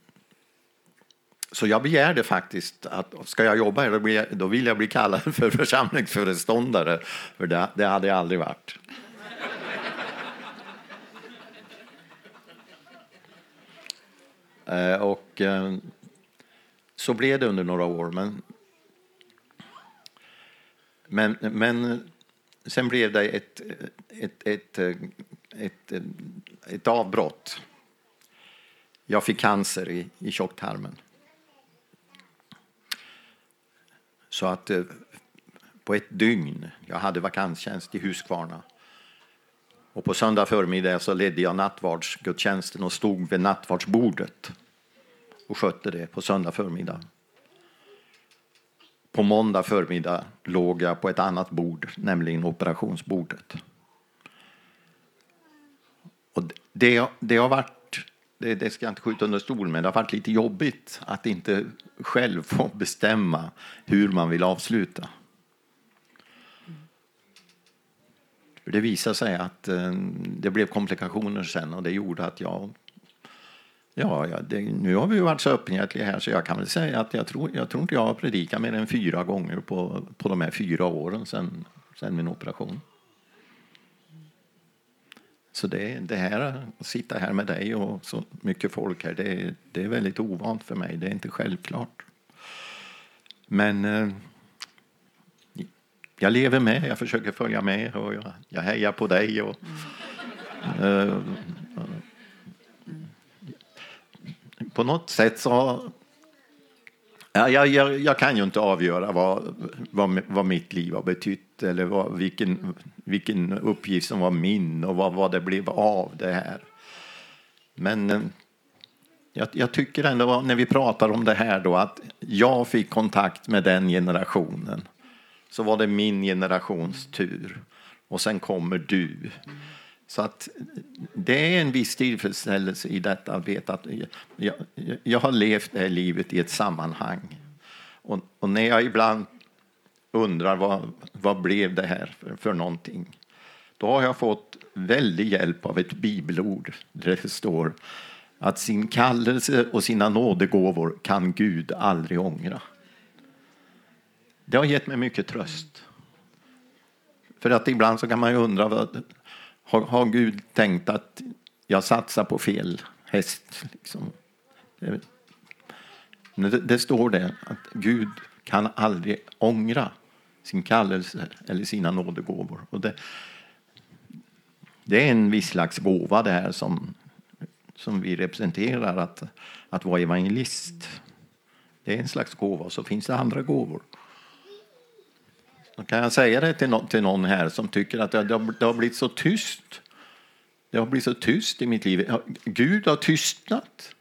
så jag begärde faktiskt att ska jag jobba här då, vill jag bli kallad för församlingsföreståndare. För det, det hade jag aldrig varit. Eh, och eh, så blev det under några år. Men, men, men eh, sen blev det ett, ett, ett, ett, ett, ett avbrott. Jag fick cancer i, i tjocktarmen. Så att eh, på ett dygn, jag hade vakanstjänst i Huskvarna. Och på söndag förmiddag så ledde jag nattvardsgudstjänsten och stod vid nattvardsbordet och skötte det på söndag förmiddag. På måndag förmiddag låg jag på ett annat bord, nämligen operationsbordet. Och det, det har varit, det, det ska jag inte skjuta under stol med, det har varit lite jobbigt att inte själv få bestämma hur man vill avsluta. För det visade sig att eh, det blev komplikationer sen och det gjorde att jag Ja, ja det, nu har vi ju varit så öppenhjärtiga här så jag kan väl säga att jag tror, jag tror inte jag har predikat mer än fyra gånger på, på de här fyra åren sen, sen min operation. Så det, det här, att sitta här med dig och så mycket folk här, det, det är väldigt ovant för mig. Det är inte självklart. Men eh, jag lever med, jag försöker följa med och jag, jag hejar på dig. Och, eh, på något sätt så... Ja, jag, jag, jag, kan ju inte avgöra vad, vad, vad mitt liv har betytt eller vad, vilken, vilken uppgift som var min och vad, vad det blev av det här. Men eh, jag, jag, tycker ändå när vi pratar om det här då att jag fick kontakt med den generationen. Så var det min generations tur. Och sen kommer du. Så att det är en viss tillfredsställelse i detta att veta att jag, jag, jag har levt det här livet i ett sammanhang. Och, och när jag ibland undrar vad, vad blev det här för, för någonting? Då har jag fått väldig hjälp av ett bibelord där det står att sin kallelse och sina nådegåvor kan Gud aldrig ångra. Det har gett mig mycket tröst. För att ibland så kan man ju undra vad, har, har Gud tänkt att jag satsar på fel häst? Liksom? Det, det, det står det att Gud kan aldrig ångra sin kallelse eller sina nådegåvor. Och det, det är en viss slags gåva det här som, som vi representerar, att, att vara evangelist. Det är en slags gåva, så finns det andra gåvor. Då kan jag säga det till, no till någon här som tycker att det, det, har, det har blivit så tyst. Det har blivit så tyst i mitt liv. Gud har tystnat.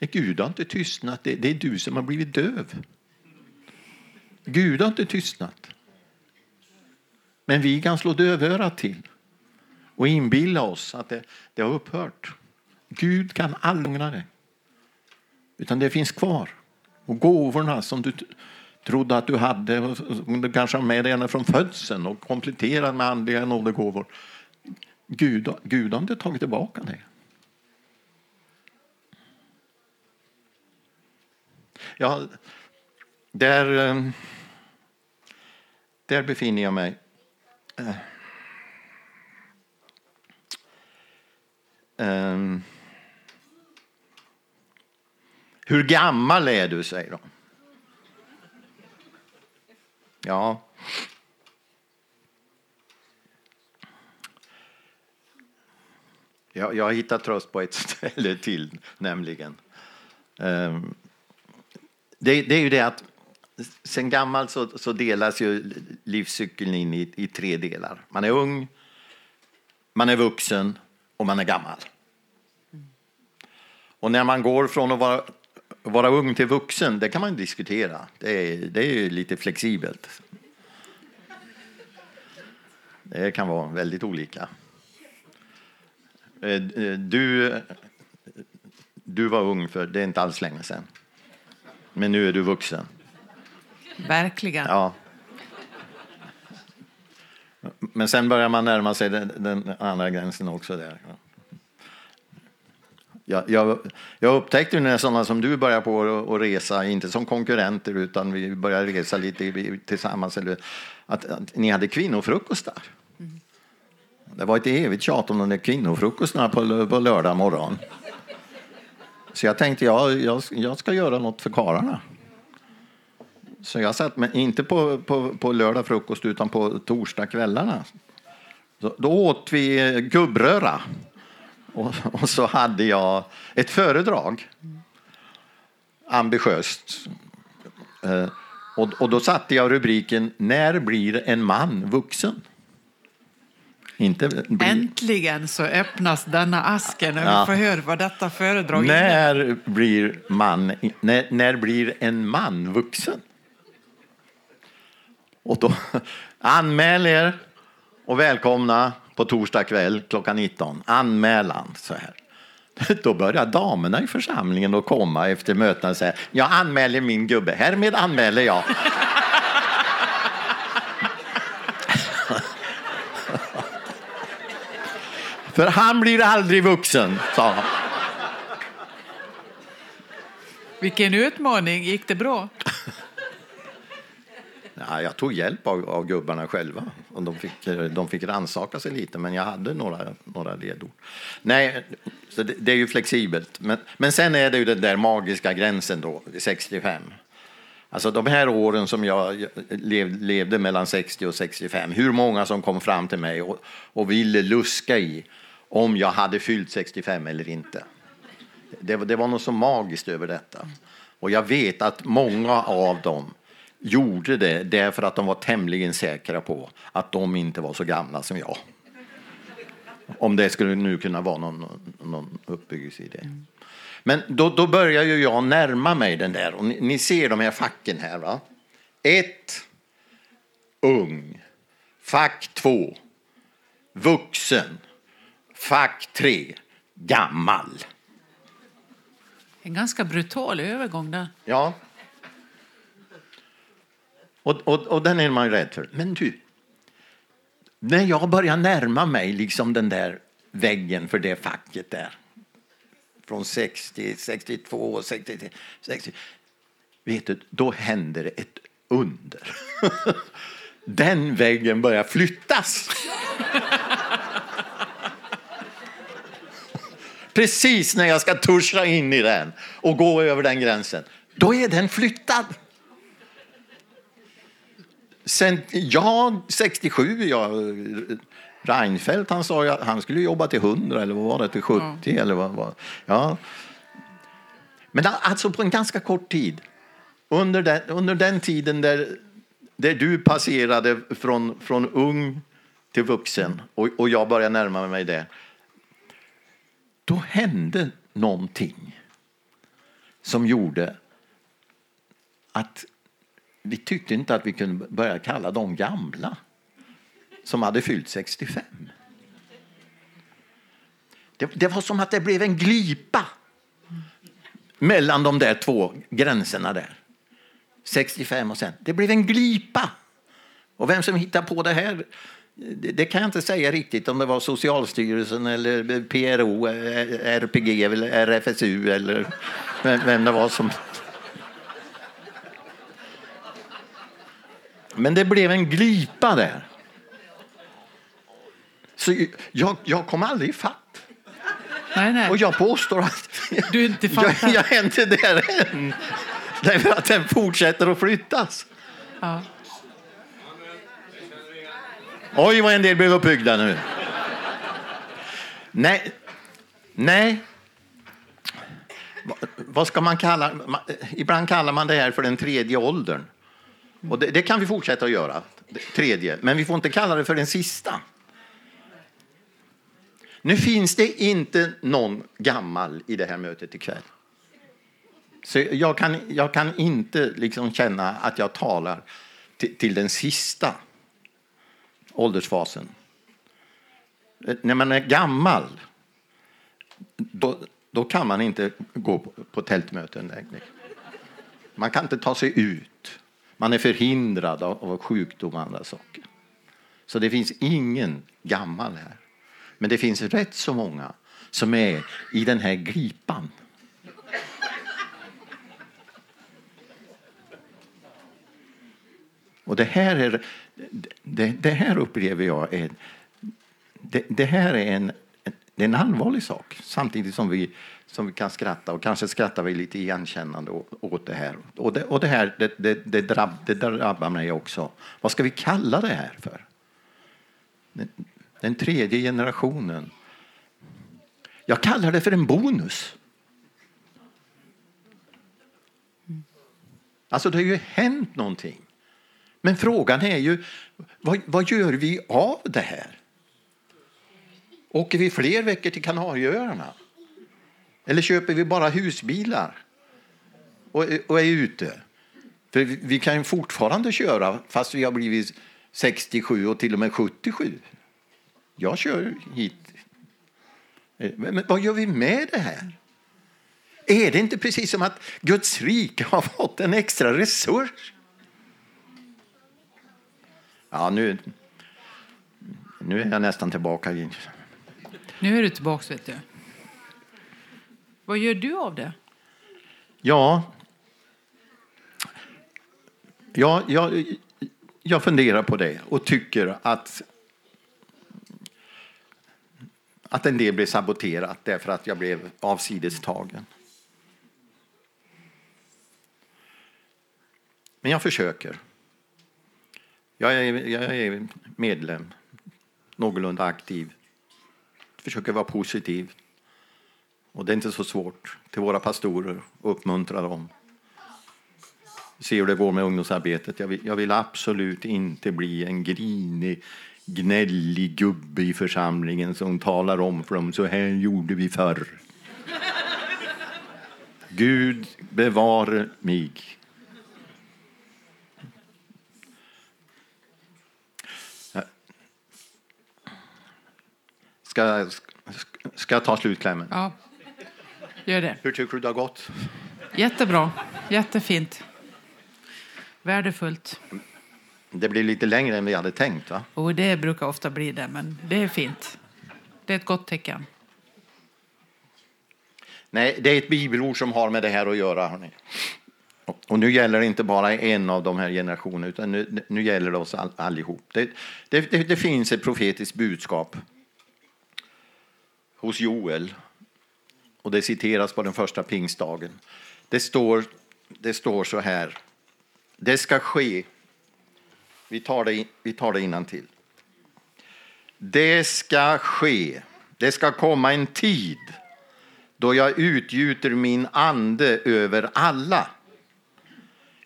Nej, Gud har inte tystnat, det, det är du som har blivit döv. Gud har inte tystnat. Men vi kan slå dövörat till och inbilla oss att det, det har upphört. Gud kan aldrig ångra det. Utan det finns kvar. Och gåvorna som du trodde att du hade, och du kanske har med dig ända från födseln och kompletterat med andliga nådegåvor. Gud, Gud har inte tagit tillbaka det. Ja, där, eh, där befinner jag mig. Eh, eh, hur gammal är du, säger de. Ja. Jag, jag har hittat tröst på ett ställe till, nämligen. Um, det, det, är ju det att sen gammalt så, så, delas ju livscykeln in i, i, tre delar. Man är ung, man är vuxen och man är gammal. Och när man går från att vara vara ung till vuxen, det kan man diskutera. Det är, det är lite flexibelt. Det kan vara väldigt olika. Eh, du, du var ung för det är inte alls länge sedan. Men nu är du vuxen. Verkligen. Ja. Men sen börjar man närma sig den, den andra gränsen också. där. Jag, jag, jag upptäckte när sådana som du börjar på att resa, inte som konkurrenter utan vi började resa lite tillsammans, eller, att, att ni hade kvinnofrukostar. Mm. Det var ett evigt tjat om de där kvinnofrukostarna på, på lördag morgon. Så jag tänkte ja, jag, jag ska göra något för karlarna. Så jag satt med, inte på, på, på lördag frukost utan på torsdag kvällarna. Så, då åt vi gubbröra. Och, och, så hade jag ett föredrag. Ambitiöst. Eh, och, och då satte jag rubriken När blir en man vuxen? Inte blir... Äntligen så öppnas denna asken och ja. vi får höra vad detta föredrag när blir man, när, när blir en man vuxen? Och då anmäl er och välkomna på torsdag kväll klockan 19. Anmälan. Så här. Då börjar damerna i församlingen att komma efter mötena och säga jag anmäler min gubbe. Härmed anmäler jag. För han blir aldrig vuxen, sa han. Vilken utmaning. Gick det bra? Ja, jag tog hjälp av, av gubbarna själva. Och de, fick, de fick rannsaka sig lite, men jag hade några, några ledord. Nej, så det, det är ju flexibelt. Men, men sen är det ju den där magiska gränsen då, 65. Alltså de här åren som jag lev, levde mellan 60 och 65, hur många som kom fram till mig och, och ville luska i om jag hade fyllt 65 eller inte. Det, det var något så magiskt över detta. Och jag vet att många av dem gjorde det därför att de var tämligen säkra på att de inte var så gamla som jag. Om det skulle nu kunna vara någon, någon uppbyggelse det. Men då, då börjar ju jag närma mig den där. Och ni, ni ser de här facken här. va? Ett, ung. Fack två, vuxen. Fack tre, gammal. En ganska brutal övergång där. Ja. Och, och, och den är man ju rädd för. Men du, när jag börjar närma mig liksom den där väggen för det facket där. Från 60, 62, 63, 60. Vet du, då händer det ett under. Den väggen börjar flyttas. Precis när jag ska tuscha in i den och gå över den gränsen, då är den flyttad. Sen, ja, 67, ja, Reinfeldt han sa att han skulle jobba till 100 eller vad var det, till 70 ja. eller vad var ja. Men alltså på en ganska kort tid, under den, under den tiden där, där du passerade från, från ung till vuxen och, och jag började närma mig det, då hände någonting som gjorde att vi tyckte inte att vi kunde börja kalla dem gamla som hade fyllt 65. Det, det, var som att det blev en glipa mellan de där två gränserna där. 65 och sen. Det blev en glipa. Och vem som hittade på det här, det, det kan jag inte säga riktigt om det var Socialstyrelsen eller PRO, eh, RPG eller RFSU eller vem det var som Men det blev en glipa där. Så jag, jag kom aldrig fatt. Nej, nej. Och jag påstår att du inte jag, jag är inte där än. Därför att den fortsätter att flyttas. Ja. Oj, vad en del blev uppbyggda nu. Nej. Nej. Vad ska man kalla... Ibland kallar man det här för den tredje åldern. Mm. Och det, det, kan vi fortsätta att göra, tredje. Men vi får inte kalla det för den sista. Nu finns det inte någon gammal i det här mötet ikväll. Så jag kan, jag kan inte liksom känna att jag talar till, till den sista åldersfasen. När man är gammal, då, då kan man inte gå på, på tältmöten längre. Man kan inte ta sig ut. Man är förhindrad av sjukdom och andra saker. Så det finns ingen gammal här. Men det finns rätt så många som är i den här glipan. Och det här, är, det, det här upplever jag är, det, det här är en, det är en allvarlig sak samtidigt som vi som vi kan skratta och kanske skrattar vi lite igenkännande åt det här. Och det, och det här det, det, det, drabb, det drabbar mig också. Vad ska vi kalla det här för? Den, den tredje generationen. Jag kallar det för en bonus. Alltså det har ju hänt någonting. Men frågan är ju, vad, vad gör vi av det här? Åker vi fler veckor till Kanarieöarna? Eller köper vi bara husbilar och, och är ute? För vi, vi kan ju fortfarande köra fast vi har blivit 67 och till och med 77. Jag kör hit. Eh, men, men vad gör vi med det här? Är det inte precis som att Guds rike har fått en extra resurs? Ja, nu, nu är jag nästan tillbaka. Nu är du tillbaka, vet du. Vad gör du av det? Ja, ja jag, jag funderar på det och tycker att att en del blev saboterat därför att jag blev avsidestagen. Men jag försöker. Jag är, jag är medlem, någorlunda aktiv. Försöker vara positiv. Och det är inte så svårt till våra pastorer och uppmuntra dem. Se hur det går med ungdomsarbetet. Jag vill, jag vill absolut inte bli en grinig, gnällig gubbe i församlingen som talar om för dem så här gjorde vi förr. Gud bevare mig. Ska, ska, jag ta slutklämmen? Ja, gör det. Hur tycker du det har gått? Jättebra. Jättefint. Värdefullt. Det blir lite längre än vi hade tänkt, va? Och det brukar ofta bli det, men det är fint. Det är ett gott tecken. Nej, det är ett bibelord som har med det här att göra. Hörrni. Och nu gäller det inte bara en av de här generationerna, utan nu, nu gäller det oss all, allihop. Det, det, det, det finns ett profetiskt budskap hos Joel. Och det citeras på den första pingstdagen. Det står, det står så här. Det ska ske. Vi tar det, vi tar det innan till. Det ska ske. Det ska komma en tid då jag utgjuter min ande över alla.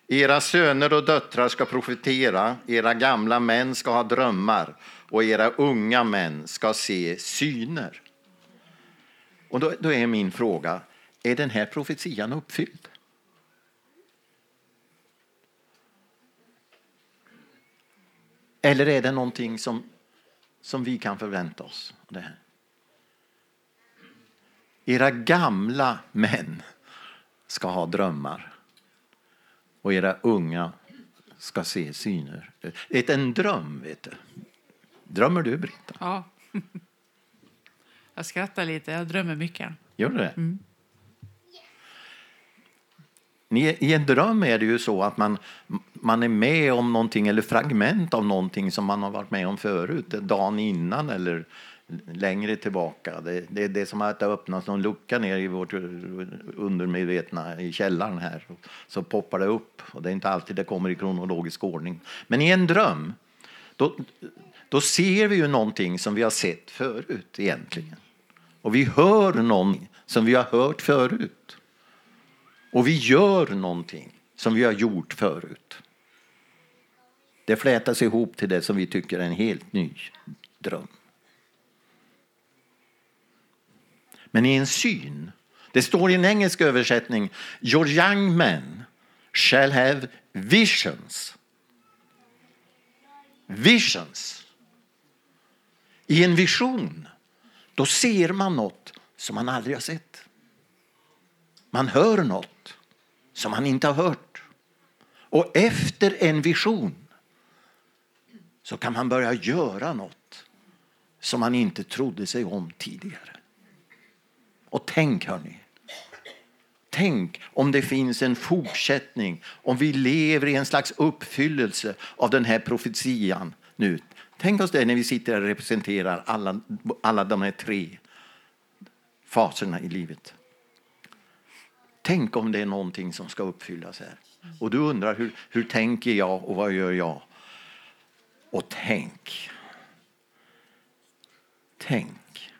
Era söner och döttrar ska profetera, era gamla män ska ha drömmar och era unga män ska se syner. Och då, då är min fråga, är den här profetian uppfylld? Eller är det någonting som, som vi kan förvänta oss? Det här? Era gamla män ska ha drömmar och era unga ska se syner. Det är en dröm, vet du. Drömmer du, Britta? Ja. Jag skrattar lite. Jag drömmer mycket. Gör du det? I en dröm är det ju så att man, man är med om någonting eller fragment av någonting som man har varit med om förut, dagen innan eller längre tillbaka. Det, det är det som att det öppnas någon lucka ner i vårt undermedvetna i källaren här. Så poppar det upp och det är inte alltid det kommer i kronologisk ordning. Men i en dröm, då, då ser vi ju någonting som vi har sett förut egentligen. Och vi hör någonting som vi har hört förut. Och vi gör någonting som vi har gjort förut. Det flätas ihop till det som vi tycker är en helt ny dröm. Men i en syn, det står i en engelsk översättning, your young men shall have visions. Visions. I en vision, då ser man något som man aldrig har sett. Man hör något som man inte har hört. Och efter en vision så kan man börja göra något som man inte trodde sig om tidigare. Och tänk hörni, tänk om det finns en fortsättning, om vi lever i en slags uppfyllelse av den här profetian nu. Tänk oss det när vi sitter och representerar alla, alla de här tre faserna i livet. Tänk om det är någonting som ska uppfyllas här. Och du undrar hur, hur tänker jag och vad gör jag? Och tänk. Tänk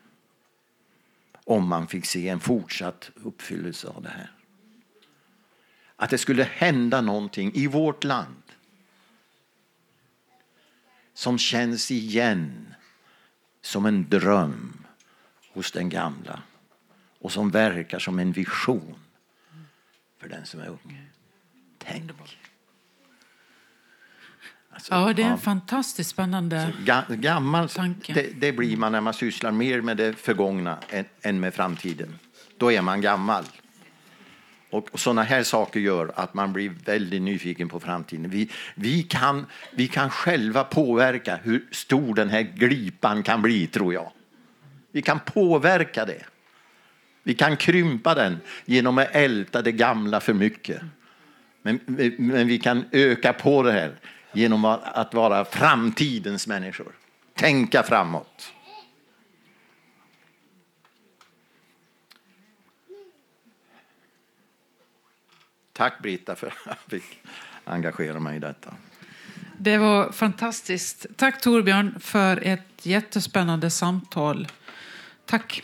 om man fick se en fortsatt uppfyllelse av det här. Att det skulle hända någonting i vårt land som känns igen som en dröm hos den gamla och som verkar som en vision för den som är ung. Tänk. Alltså, ja, det är en ja. fantastiskt spännande Ga gammal, tanke. Det, det, blir man när man sysslar mer med det förgångna än, än med framtiden. Då är man gammal. Och, sådana här saker gör att man blir väldigt nyfiken på framtiden. Vi, vi, kan, vi kan själva påverka hur stor den här glipan kan bli, tror jag. Vi kan påverka det. Vi kan krympa den genom att älta det gamla för mycket. Men, men vi kan öka på det här genom att vara framtidens människor. Tänka framåt. Tack Brita, för att jag fick engagera mig i detta. Det var fantastiskt. Tack Torbjörn för ett jättespännande samtal. Tack.